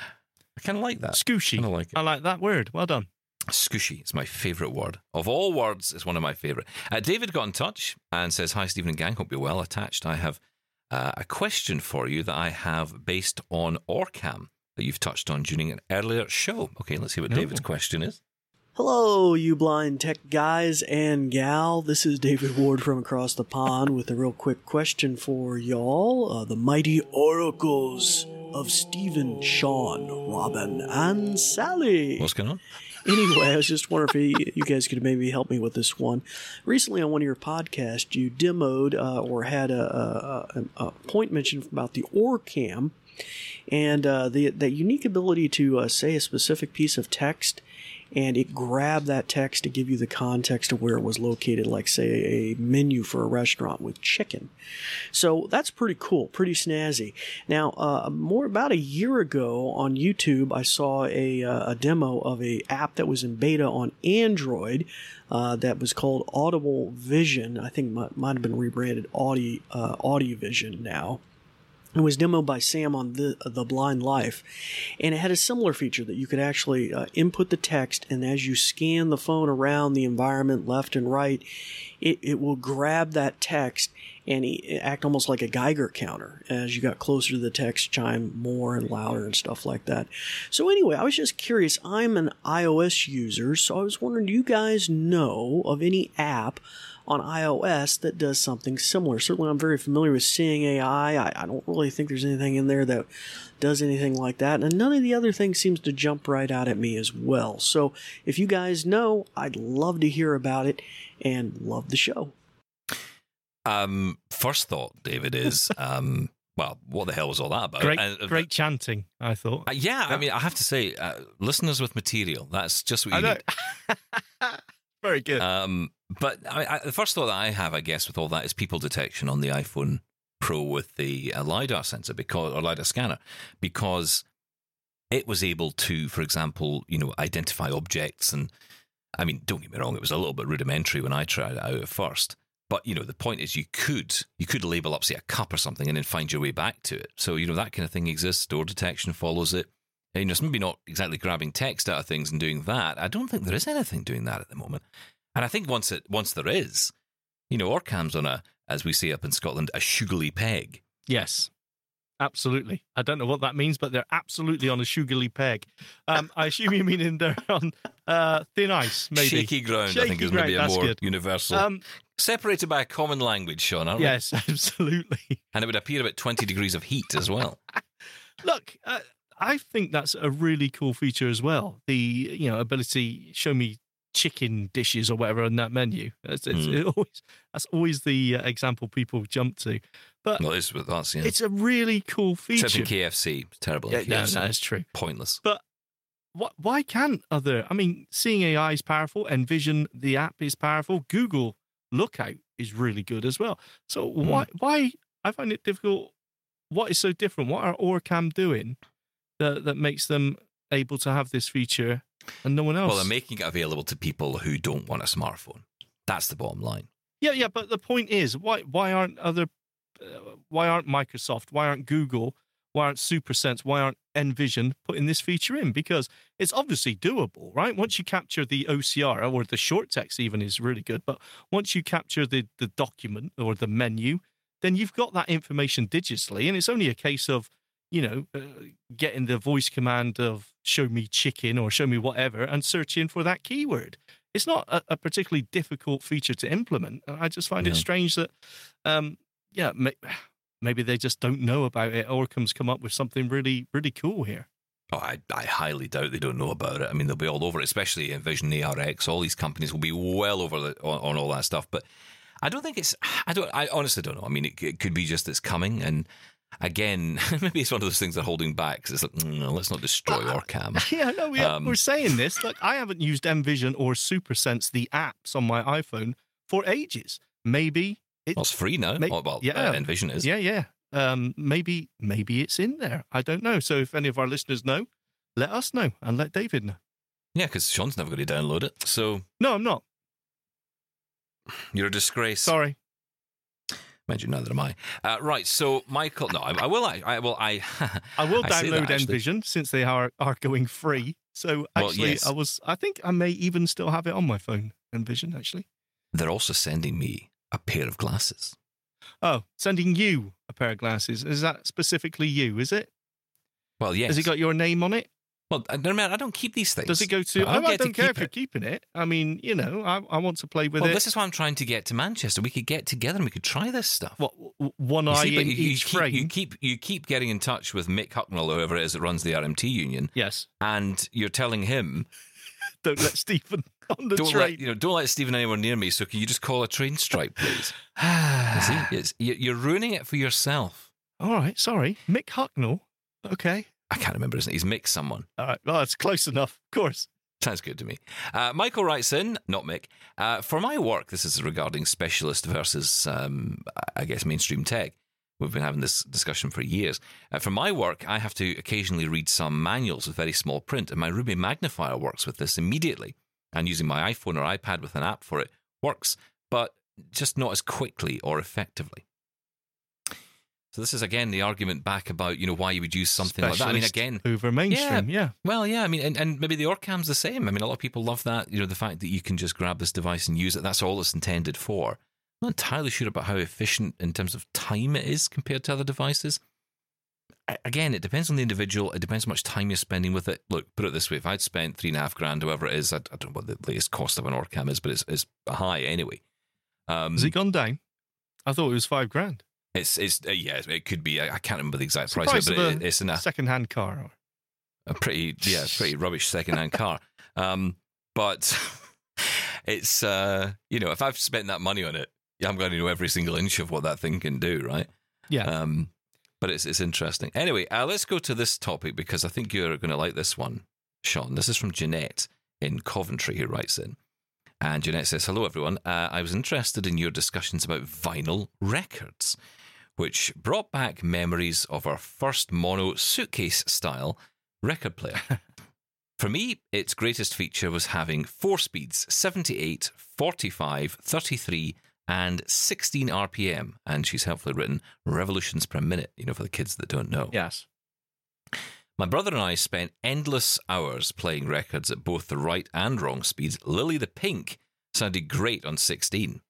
I kind of like that. Scooshy. Like it. I like that word. Well done. Squishy is my favourite word. Of all words, it's one of my favourite. Uh, David got in touch and says, Hi, Steven and gang. Hope you're well. Attached, I have uh, a question for you that I have based on Orcam that you've touched on during an earlier show. Okay, let's see what Oh. David's question is. Hello, you blind tech guys and gal. This is David Ward from across the pond with a real quick question for y'all. Uh, the mighty oracles of Steven, Shaun, Robin, and Sally. What's going on? Anyway, I was just wondering if you guys could maybe help me with this one. Recently, on one of your podcasts, you demoed uh, or had a, a, a, a point mentioned about the OrCam and uh, the that unique ability to uh, say a specific piece of text and it grabbed that text to give you the context of where it was located, like say a menu for a restaurant with chicken. So that's pretty cool, pretty snazzy. Now, uh, more about a year ago on YouTube, I saw a, uh, a demo of a app that was in beta on Android uh, that was called Audible Vision. I think might, might have been rebranded Audi uh, Audio Vision now. It was demoed by Sam on the the Blind Life, and it had a similar feature that you could actually uh, input the text, and as you scan the phone around the environment left and right, it, it will grab that text and act almost like a Geiger counter as you got closer to the text, chime more and louder and stuff like that. So anyway, I was just curious. I'm an iOS user, so I was wondering, do you guys know of any app? on iOS that does something similar. Certainly, I'm very familiar with Seeing AI. I, I don't really think there's anything in there that does anything like that. And none of the other things seems to jump right out at me as well. So, if you guys know, I'd love to hear about it and love the show. Um, first thought, David, is *laughs* um, well, what the hell was all that about? Great, uh, great chanting. I thought. uh, yeah, I mean, I have to say, uh, listeners with material, that's just what you I need. *laughs* Very good. Um, but I, I, the first thought that I have, I guess, with all that is people detection on the iPhone Pro with the uh, lidar sensor because or lidar scanner because it was able to, for example, you know, identify objects and. I mean, don't get me wrong; it was a little bit rudimentary when I tried it out at first. But you know, the point is, you could you could label up, say, a cup or something, and then find your way back to it. So you know that kind of thing exists. Door detection follows it. And, you know, it's maybe not exactly grabbing text out of things and doing that. I don't think there is anything doing that at the moment. And I think once it once there is, you know, Orcam's on a, as we say up in Scotland, a sugary peg. Yes, absolutely. I don't know what that means, but they're absolutely on a sugary peg. Um, I assume you mean in they're on uh, thin ice, maybe. Shaky ground, I think, is ground, maybe a that's more good. universal. Um, Separated by a common language, Shaun, aren't we? yes, *laughs* absolutely. And it would appear about 20 degrees of heat as well. *laughs* Look, uh, I think that's a really cool feature as well. The you know ability show me chicken dishes or whatever on that menu. It's, it's Mm. it always that's always the uh, example people jump to. But Well, it's, that's, yeah. it's a really cool feature. Except in KFC. It's terrible. Yeah, no, KFC. no, it's true. Pointless. But what, why can't other? I mean, seeing AI is powerful. Envision the app is powerful. Google Lookout is really good as well. So Hmm. why? Why I find it difficult. What is so different? What are Orcam doing that that makes them able to have this feature and no one else? Well, they're making it available to people who don't want a smartphone. That's the bottom line. yeah, yeah. But the point is, why why aren't other? Uh, why aren't Microsoft? Why aren't Google? why aren't SuperSense, why aren't Envision putting this feature in? Because it's obviously doable, right? Once you capture the OCR or the short text, even is really good. But once you capture the the document or the menu, then you've got that information digitally, and it's only a case of you know uh, getting the voice command of "show me chicken" or "show me whatever" and searching for that keyword. It's not a, a particularly difficult feature to implement. I just find it strange that, um, yeah, maybe they just don't know about it. Orcam's come up with something really, really cool here. Oh, I, I highly doubt they don't know about it. I mean, they'll be all over it, especially Envision ARX. All these companies will be well over the, on, on all that stuff. But I don't think it's. I don't. I honestly don't know. I mean, it, it could be just it's coming, and again, *laughs* maybe it's one of those things they're holding back. 'cause it's like, mm, let's not destroy Orcam. *laughs* Yeah, no, we, Um, we're saying this. Look, I haven't used Envision or SuperSense, the apps on my iPhone, for ages. Maybe it's Well, it's free now. May- well, well, yeah. uh, Envision is. yeah, yeah. Um, maybe, maybe it's in there. I don't know. So if any of our listeners know, let us know and let David know. Yeah, because Shaun's never going to download it. So No, I'm not. you're a disgrace. Sorry. You, neither am I. Uh, right. So Michael, no, I, I will. I, I will. I. *laughs* I will I say that, download. Envision since they are are going free. So Well, actually, yes. I was. I think I may even still have it on my phone. Envision, actually. They're also sending me a pair of glasses. Oh, sending you a pair of glasses. Is that specifically you? Is it? Well, yes. Has it got your name on it? Well, I, no, man, I don't keep these things. Does it go to? I I don't oh, to care keep if you're keeping it. I mean, you know, I, I want to play with well, it. this is why I'm trying to get to Manchester. We could get together and we could try this stuff. what one You eye see, but in you, you each keep, frame? you keep you keep getting in touch with Mick Hucknall, or whoever it is that runs the RMT union, yes. and you're telling him, *laughs* Don't let Steven *laughs* on the "Don't train. let you know, don't let Steven anywhere near me." So can you just call a train strike, please? *sighs* You see, you're ruining it for yourself. All right. Sorry, Mick Hucknall. Okay. I can't remember his name. He's Mick someone. All right. Well, that's close enough. Of course. Sounds good to me. Uh, Michael writes in, not Mick. Uh, for my work, this is regarding specialist versus, um, I guess, mainstream tech. We've been having this discussion for years. Uh, for my work, I have to occasionally read some manuals with very small print, and my Ruby magnifier works with this immediately. And using my iPhone or iPad with an app for it works, but just not as quickly or effectively. So this is again the argument back about you know why you would use something like that. I mean, again, over mainstream. Yeah. well, yeah, I mean, and, and maybe the Orcam's the same. I mean, a lot of people love that, you know, the fact that you can just grab this device and use it. That's all it's intended for. I'm not entirely sure about how efficient in terms of time it is compared to other devices. Again, it depends on the individual. It depends how much time you're spending with it. Look, put it this way: if I'd spent three and a half grand, however it is, I, I don't know what the latest cost of an Orcam is, but it's, it's high anyway. Um, Has it gone down? I thought it was five grand. it's it's uh, yeah, it could be. I, I can't remember the exact It's price, price it, but it, it's a Second-hand car. a pretty yeah pretty rubbish second-hand car um but *laughs* it's uh you know if i've spent that money on it yeah, i'm going to know every single inch of what that thing can do right Yeah. um but it's it's interesting. Anyway uh, let's go to this topic because i think you're going to like this one Shaun. This is from jeanette in coventry who writes in. And jeanette says hello everyone. Uh, i was interested in your discussions about vinyl records which brought back memories of our first mono suitcase style record player. *laughs* For me, its greatest feature was having four speeds 78, 45, 33, and 16 RPM. And she's helpfully written revolutions per minute, you know, for the kids that don't know. yes. My brother and I spent endless hours playing records at both the right and wrong speeds. Lily the Pink sounded great on 16.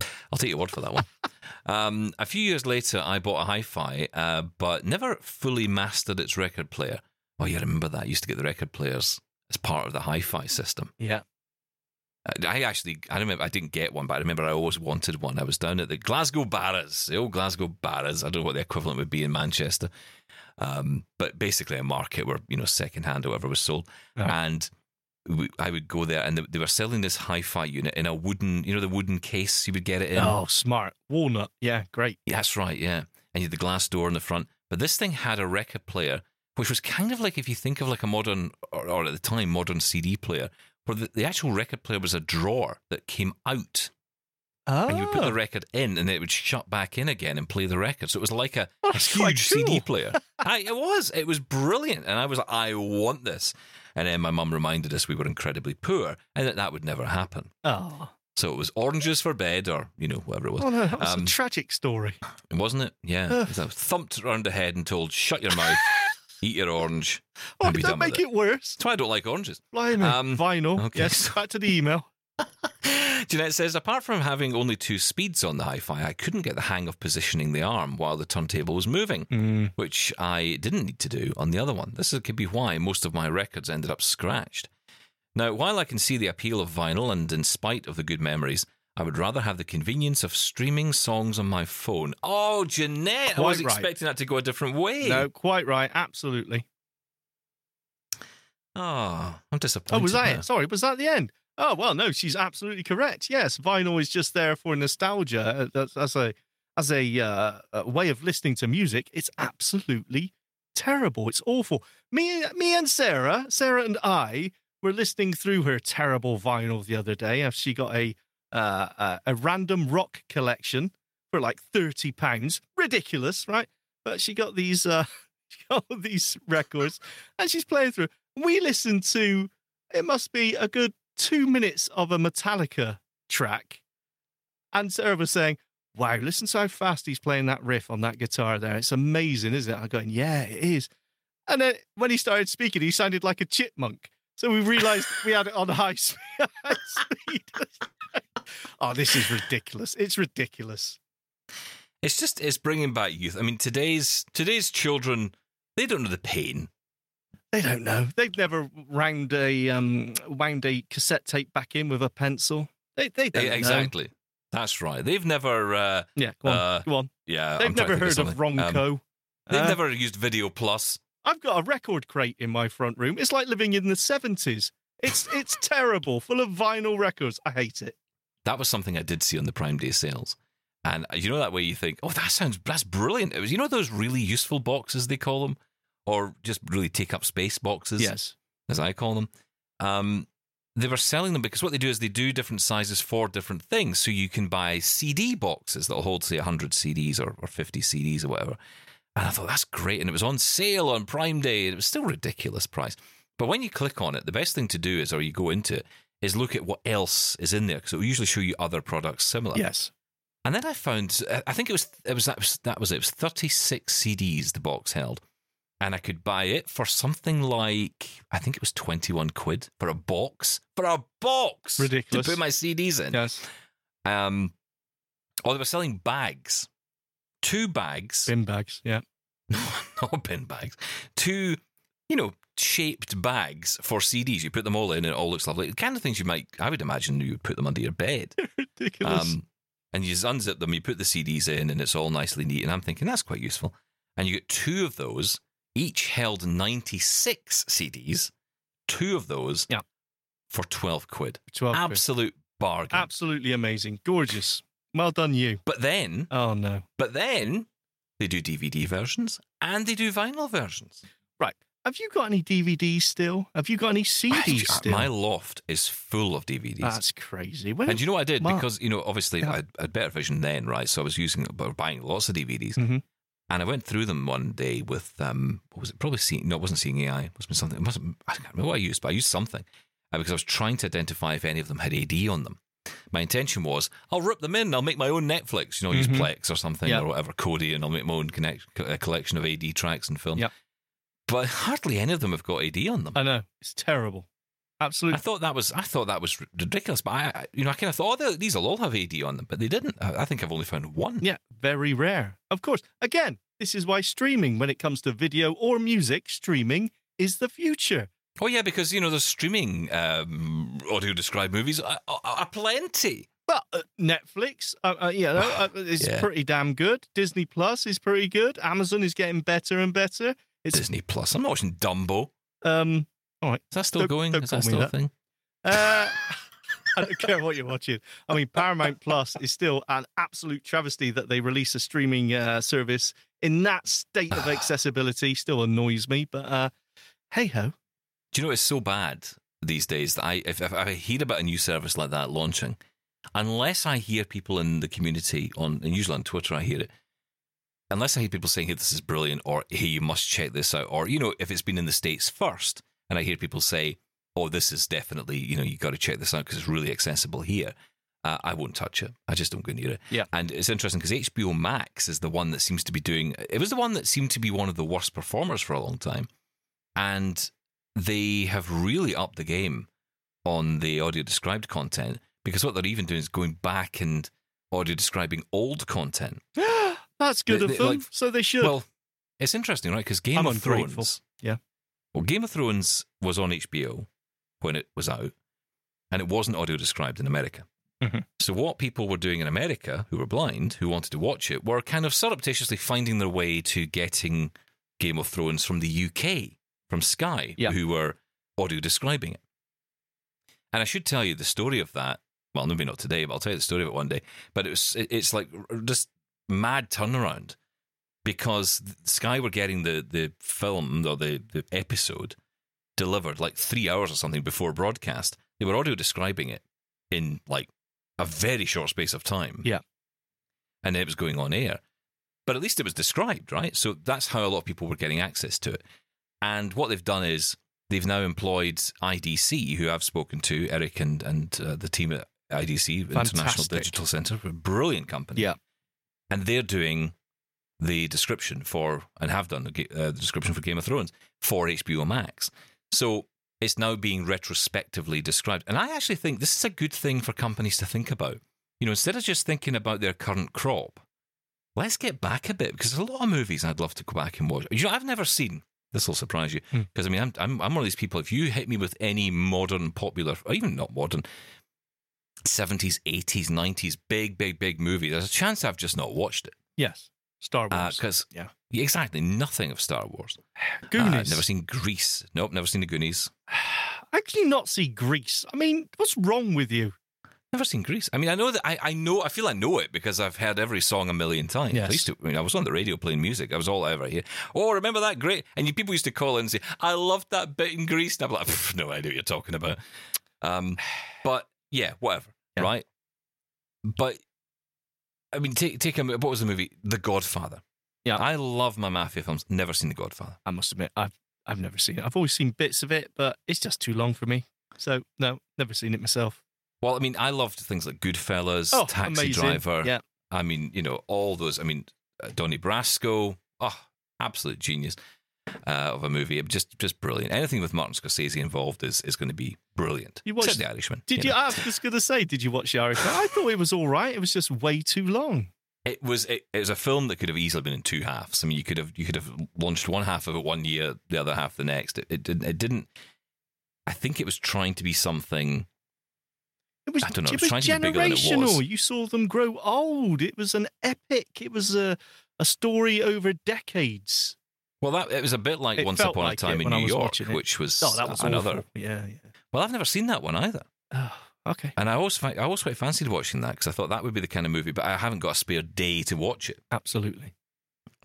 I'll take your word for that one. *laughs* um, a few years later, I bought a hi fi, uh, but never fully mastered its record player. Oh, you remember that? I used to get the record players as part of the hi fi system. Yeah. Uh, I actually, I remember, I didn't get one, but I remember I always wanted one. I was down at the Glasgow Barras, the old Glasgow Barras. I don't know what the equivalent would be in Manchester, um, but basically a market where you know second hand or whatever was sold, and we, I would go there, and they, they were selling this hi-fi unit in a wooden, you know, the wooden case you would get it in. Oh, smart. Walnut. Yeah, great. Yeah, that's right, yeah. And you had the glass door in the front. But this thing had a record player, which was kind of like if you think of like a modern, or, or at the time, modern CD player, where the, the actual record player was a drawer that came out. Oh. And you would put the record in and it would shut back in again and play the record. So it was like a, *laughs* a huge CD player. *laughs* I, it was. It was brilliant. And I was like, I want this. And then my mum reminded us we were incredibly poor and that that would never happen. Oh. So it was oranges for bed, or you know whatever it was. Oh no, that was Um, a tragic story. wasn't it? Yeah. It was, thumped around the head and told, "Shut your mouth, *laughs* eat your orange." Oh, and did that make it. worse? That's why I don't like oranges. Blimey. Um, Vinyl. okay, Yes, back to the email. *laughs* Jeanette says, apart from having only two speeds on the hi-fi, I couldn't get the hang of positioning the arm while the turntable was moving, Hmm. which I didn't need to do on the other one. This could be why most of my records ended up scratched. Now, while I can see the appeal of vinyl, and in spite of the good memories, I would rather have the convenience of streaming songs on my phone. Oh, Jeanette, I was right. expecting that to go a different way. No, quite right. Absolutely. Oh, I'm disappointed. Oh, was that now. it? Sorry, was that the end? Oh well, no, she's absolutely correct. Yes, vinyl is just there for nostalgia uh, as, a as a, uh, a way of listening to music. It's absolutely terrible. It's awful. Me, me and Sarah, Sarah and I were listening through her terrible vinyl the other day. She got a uh, uh, a random rock collection for like thirty pounds, ridiculous, right? But she got these uh, *laughs* she got all these records, and she's playing through. We listened to it must be a good two minutes of a Metallica track. And Sarah was saying, Wow, listen to how fast he's playing that riff on that guitar there. It's amazing, isn't it? I'm going, Yeah, it is. And then when he started speaking, he sounded like a chipmunk. So we realized we had it on high *laughs* speed. Oh, this is ridiculous. It's ridiculous. It's just it's bringing back youth. I mean, today's today's children they don't know the pain. They don't know. They've never wound a um, wound a cassette tape back in with a pencil. They they don't Eh, know. exactly. That's right. They've never. Uh, Yeah, go on. Uh, go on. yeah, They've I'm never heard of. Um, Ronco. they've Uh, never used Video Plus. I've got a record crate in my front room. It's like living in the seventies. It's it's terrible, full of vinyl records. I hate it. That was something I did see on the Prime Day sales. And uh, you know that way you think, oh, that sounds that's brilliant. It was you know those really useful boxes they call them, or just really take up space boxes. Yes. as I call them. Um, they were selling them because what they do is they do different sizes for different things. So you can buy CD boxes that'll hold, say, 100 CDs or, or 50 CDs or whatever. And I thought, that's great. And it was on sale on Prime Day. And it was still a ridiculous price. But when you click on it, the best thing to do is, or you go into it, is look at what else is in there because it will usually show you other products similar. Yes. And then I found, I think it was, it was that was that was it. It was thirty six CDs the box held, and I could buy it for something like I think it was twenty one quid for a box for a box Ridiculous. to put my CDs in. Yes. Um, or they were selling bags, two bags, Bin bags. Yeah. no, *laughs* not bin bags, two, you know, shaped bags for CDs. You put them all in, and it all looks lovely. The kind of things you might, I would imagine, you would put them under your bed. *laughs* Ridiculous. Um, and you unzip them, you put the CDs in, and it's all nicely neat. And I'm thinking that's quite useful. And you get two of those, each held 96 CDs, two of those Yeah. for 12 quid. 12 quid. Absolute bargain. Absolutely amazing. Gorgeous. Well done, you. but then, Oh no. but then they do DVD versions and they do vinyl versions. Right. Have you got any DVDs still? Have you got any CDs still? My loft is full of DVDs. That's crazy. When, and you know what I did? Wow. Because, you know, obviously Yeah. I had, I had better vision then, right? So I was using, buying lots of DVDs. Mhm. And I went through them one day with, um, what was it? Probably seeing, no, it wasn't seeing AI. It must have been something. It must have, I can't remember what I used, but I used something uh, because I was trying to identify if any of them had AD on them. My intention was, I'll rip them in. I'll make my own Netflix. You know, use Mhm. Plex or something Yeah. or whatever, Kodi, and I'll make my own connect, a collection of AD tracks and films. Yeah. But hardly any of them have got AD on them. I know. It's terrible. Absolutely. I thought that was I thought that was ridiculous, but I, you know I kind of thought oh, these will all have AD on them, but they didn't. I, think I've only found one. Yeah, very rare. Of course. Again, this is why streaming, when it comes to video or music, streaming is the future. Oh yeah, because you know the streaming um, audio described movies are, are, are plenty. But uh, Netflix, uh, uh, you know, *sighs* uh, is Yeah. pretty damn good. Disney Plus is pretty good. Amazon is getting better and better. It's Disney Plus. I'm not watching Dumbo. um. All right. Is that still Don't- going? don't Is that still a thing? Uh, *laughs* I don't care what you're watching. I mean, Paramount Plus is still an absolute travesty that they release a streaming uh, service in that state of *sighs* accessibility. Still annoys me, but uh, hey ho. Do you know it's so bad these days that I if, if I hear about a new service like that launching, unless I hear people in the community on and usually on Twitter I hear it. Unless I hear people saying, "Hey, this is brilliant," or "Hey, you must check this out," or you know, if it's been in the states first, and I hear people say, "Oh, this is definitely you know you got to check this out because it's really accessible here," Uh, I won't touch it. I just don't go near it. Yeah. And it's interesting because HBO Max is the one that seems to be doing. It was the one that seemed to be one of the worst performers for a long time, and they have really upped the game on the audio described content because what they're even doing is going back and audio describing old content. *gasps* *gasps* That's good They- of them. like- so they should. Well, it's interesting, right? Because Game I'm of ungrateful. Thrones. Yeah. Well, Game of Thrones was on HBO when it was out, and it wasn't audio described in America. Mhm. So, what people were doing in America who were blind, who wanted to watch it, were kind of surreptitiously finding their way to getting Game of Thrones from the UK, from Sky, Yeah. who were audio describing it. And I should tell you the story of that. Well, maybe not today, but I'll tell you the story of it one day. But it was, it- it's like just mad turnaround because Sky were getting the, the film or the, the episode delivered like three hours or something before broadcast. They were audio describing it in like a very short space of time. Yeah. And it was going on air. But at least it was described, right? So that's how a lot of people were getting access to it. And what they've done is they've now employed IDC, who I've spoken to, Eric and, and uh, the team at IDC, International Digital Center, a brilliant company yeah. And they're doing the description for and have done the, uh, the description for Game of Thrones for HBO Max. So it's now being retrospectively described, and I actually think this is a good thing for companies to think about. You know, instead of just thinking about their current crop, let's get back a bit because there's a lot of movies I'd love to go back and watch. You know, I've never seen. This will surprise you Hmm. because I mean, I'm, I'm I'm one of these people. If you hit me with any modern, popular, or even not modern, 70s, 80s, 90s, big, big, big movie, there's a chance I've just not watched it. Yes. Star Wars. Because yeah. exactly nothing of Star Wars. *sighs* Goonies. Uh, never seen Grease. Nope, never seen the Goonies. How can you not see Grease? I mean, what's wrong with you? Never seen Grease. I mean, I know that I, I know. I feel I know it because I've heard every song a million times. Yes. I used to. I mean, I was on the radio playing music. I was all I ever hear. Oh, remember that great? And you, people used to call in and say, "I loved that bit in Grease." And I'm like, no idea what you're talking about. Um, but yeah, whatever. Yeah. Right. But I mean, take take a. What was the movie? The Godfather. Yeah. I love my mafia films. Never seen The Godfather. I must admit, I've I've never seen it. I've always seen bits of it, but it's just too long for me. So no, never seen it myself. Well, I mean, I loved things like Goodfellas, Oh, Taxi amazing. Driver. Yeah. I mean, you know, all those. I mean, uh, Donnie Brasco. Oh, absolute genius uh, of a movie. Just, just brilliant. Anything with Martin Scorsese involved is is going to be brilliant. You watched- Except The Irishman. Did you? know. I was just going to say, did you watch The Irishman? I thought it was all right. It was just way too long. It was it, it was a film that could have easily been in two halves. I mean, you could have you could have launched one half of it one year, the other half the next. It, it didn't. It didn't. I think it was trying to be something. It was, I don't know, It it was was trying to be bigger than it generational. was. You saw them grow old. It was an epic. It was a a story over decades. Well, that it was a bit like It Once Upon like a Time in New York, which was, Oh, that was another. awful. Yeah, yeah. Well, I've never seen that one either. Oh, *sighs* okay, And I always, I always quite fancied watching that because I thought that would be the kind of movie, but I haven't got a spare day to watch it. absolutely.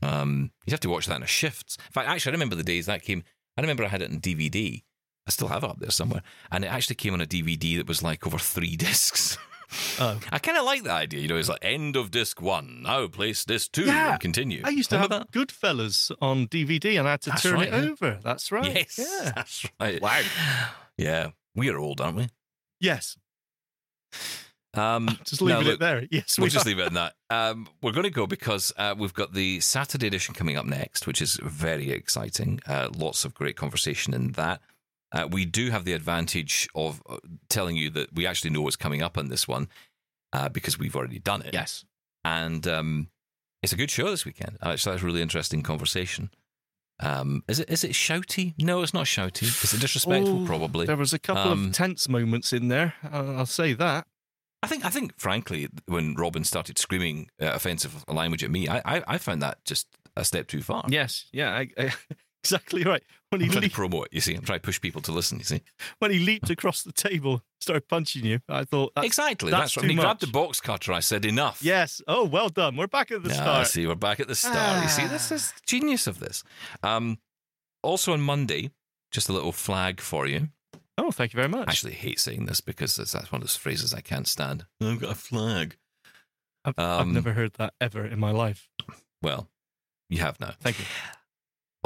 Um, you'd have to watch that in a shifts. In fact, actually, I remember the days that came. I remember I had it on DVD. I still have it up there somewhere, and it actually came on a DVD that was like over three *laughs* discs. Oh, I kind of like that idea. You know, it's like end of disc one. Now place disc two Yeah. and continue. I used to Remember have Goodfellas on DVD, and I had to That's turn right, it yeah. over. That's right. Yes, Yeah. that's right. Wow. Yeah, we are old, aren't we? Yes. Um, *laughs* Just now leaving look, it there. Yes, We'll we just leave it at that. Um, we're going to go because uh, we've got the Saturday edition coming up next, which is very exciting. Uh, lots of great conversation in that. Uh, we do have the advantage of uh, telling you that we actually know what's coming up on this one uh, because we've already done it. Yes. And um, it's a good show this weekend. So that's a really interesting conversation. Um, is it is it shouty? No, it's not shouty. Is it disrespectful? Oh, Probably. There was a couple Um, of tense moments in there. I'll I'll say that. I think I think frankly, when Robin started screaming uh, offensive language at me, I, I I found that just a step too far. Yes. Yeah. I, I, exactly right. When he I'm trying leaped, to promote it. You see, I'm trying to push people to listen. You see, when he leaped across the table, started punching you. I thought that's, exactly. that's That's, right. When he grabbed the box cutter, I said enough. Yes. Oh, well done. We're back at the Ah, start. see, we're back at the start. You see, this is genius of this. Um, also on Monday, just a little flag for you. Oh, thank you very much. I actually hate saying this because that's one of those phrases I can't stand. I've got a flag. I've, I've um, never heard that ever in my life. Well, you have now. Thank you.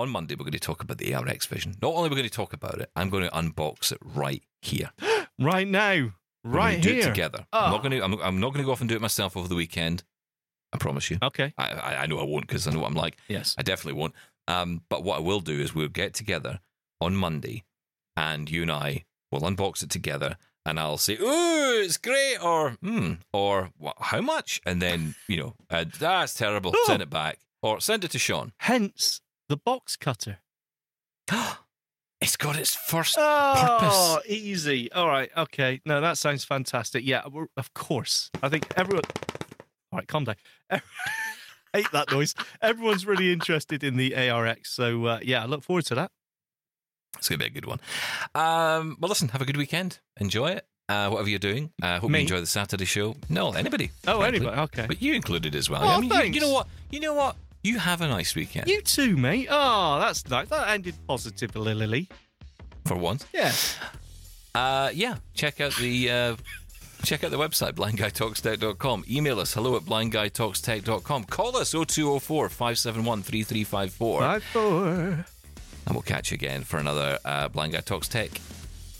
On Monday, we're going to talk about the ARX Vision. Not only are we going to talk about it, I'm going to unbox it right here. *gasps* Right now. We're Right do here. it together. I'm Oh. not going to. I'm, I'm not going to go off and do it myself over the weekend. I promise you. Okay. I, I, I know I won't because I know what I'm like. Yes. I definitely won't. Um, but what I will do is we'll get together on Monday, and you and I will unbox it together, and I'll say, "Ooh, it's great," or "Hmm," or "Wha- "How much?" And then you know, uh, that's terrible. Oh. *gasps* Send it back, or send it to Shaun. Hence the box cutter. *gasps* it's got its first Oh, purpose. easy. All right. Okay. No, that sounds fantastic. Yeah, of course. I think everyone. All right, calm down. *laughs* Hate that noise. Everyone's really interested in the ARX. So, uh, yeah, I look forward to that. It's going to be a good one. Um, well, listen, have a good weekend. Enjoy it. Uh, whatever you're doing. Uh, hope Me? you enjoy the Saturday show. No, anybody. Oh, frankly. anyway. Okay. But you included as well. Oh, I mean, you- you, know what? You know what? You have a nice weekend You too, mate. Oh, that's nice. That ended positively, Lily. for once. Yeah. Uh, yeah, check out the uh, check out the website blindguytalkstech.com. Email us hello at blindguytalkstech.com. Call us 0204 571 3354 and we'll catch you again for another uh, Blind Guy Talks Tech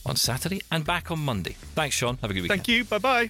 on Saturday and back on Monday. Thanks, Shaun. Have a good weekend. Thank you. Bye bye.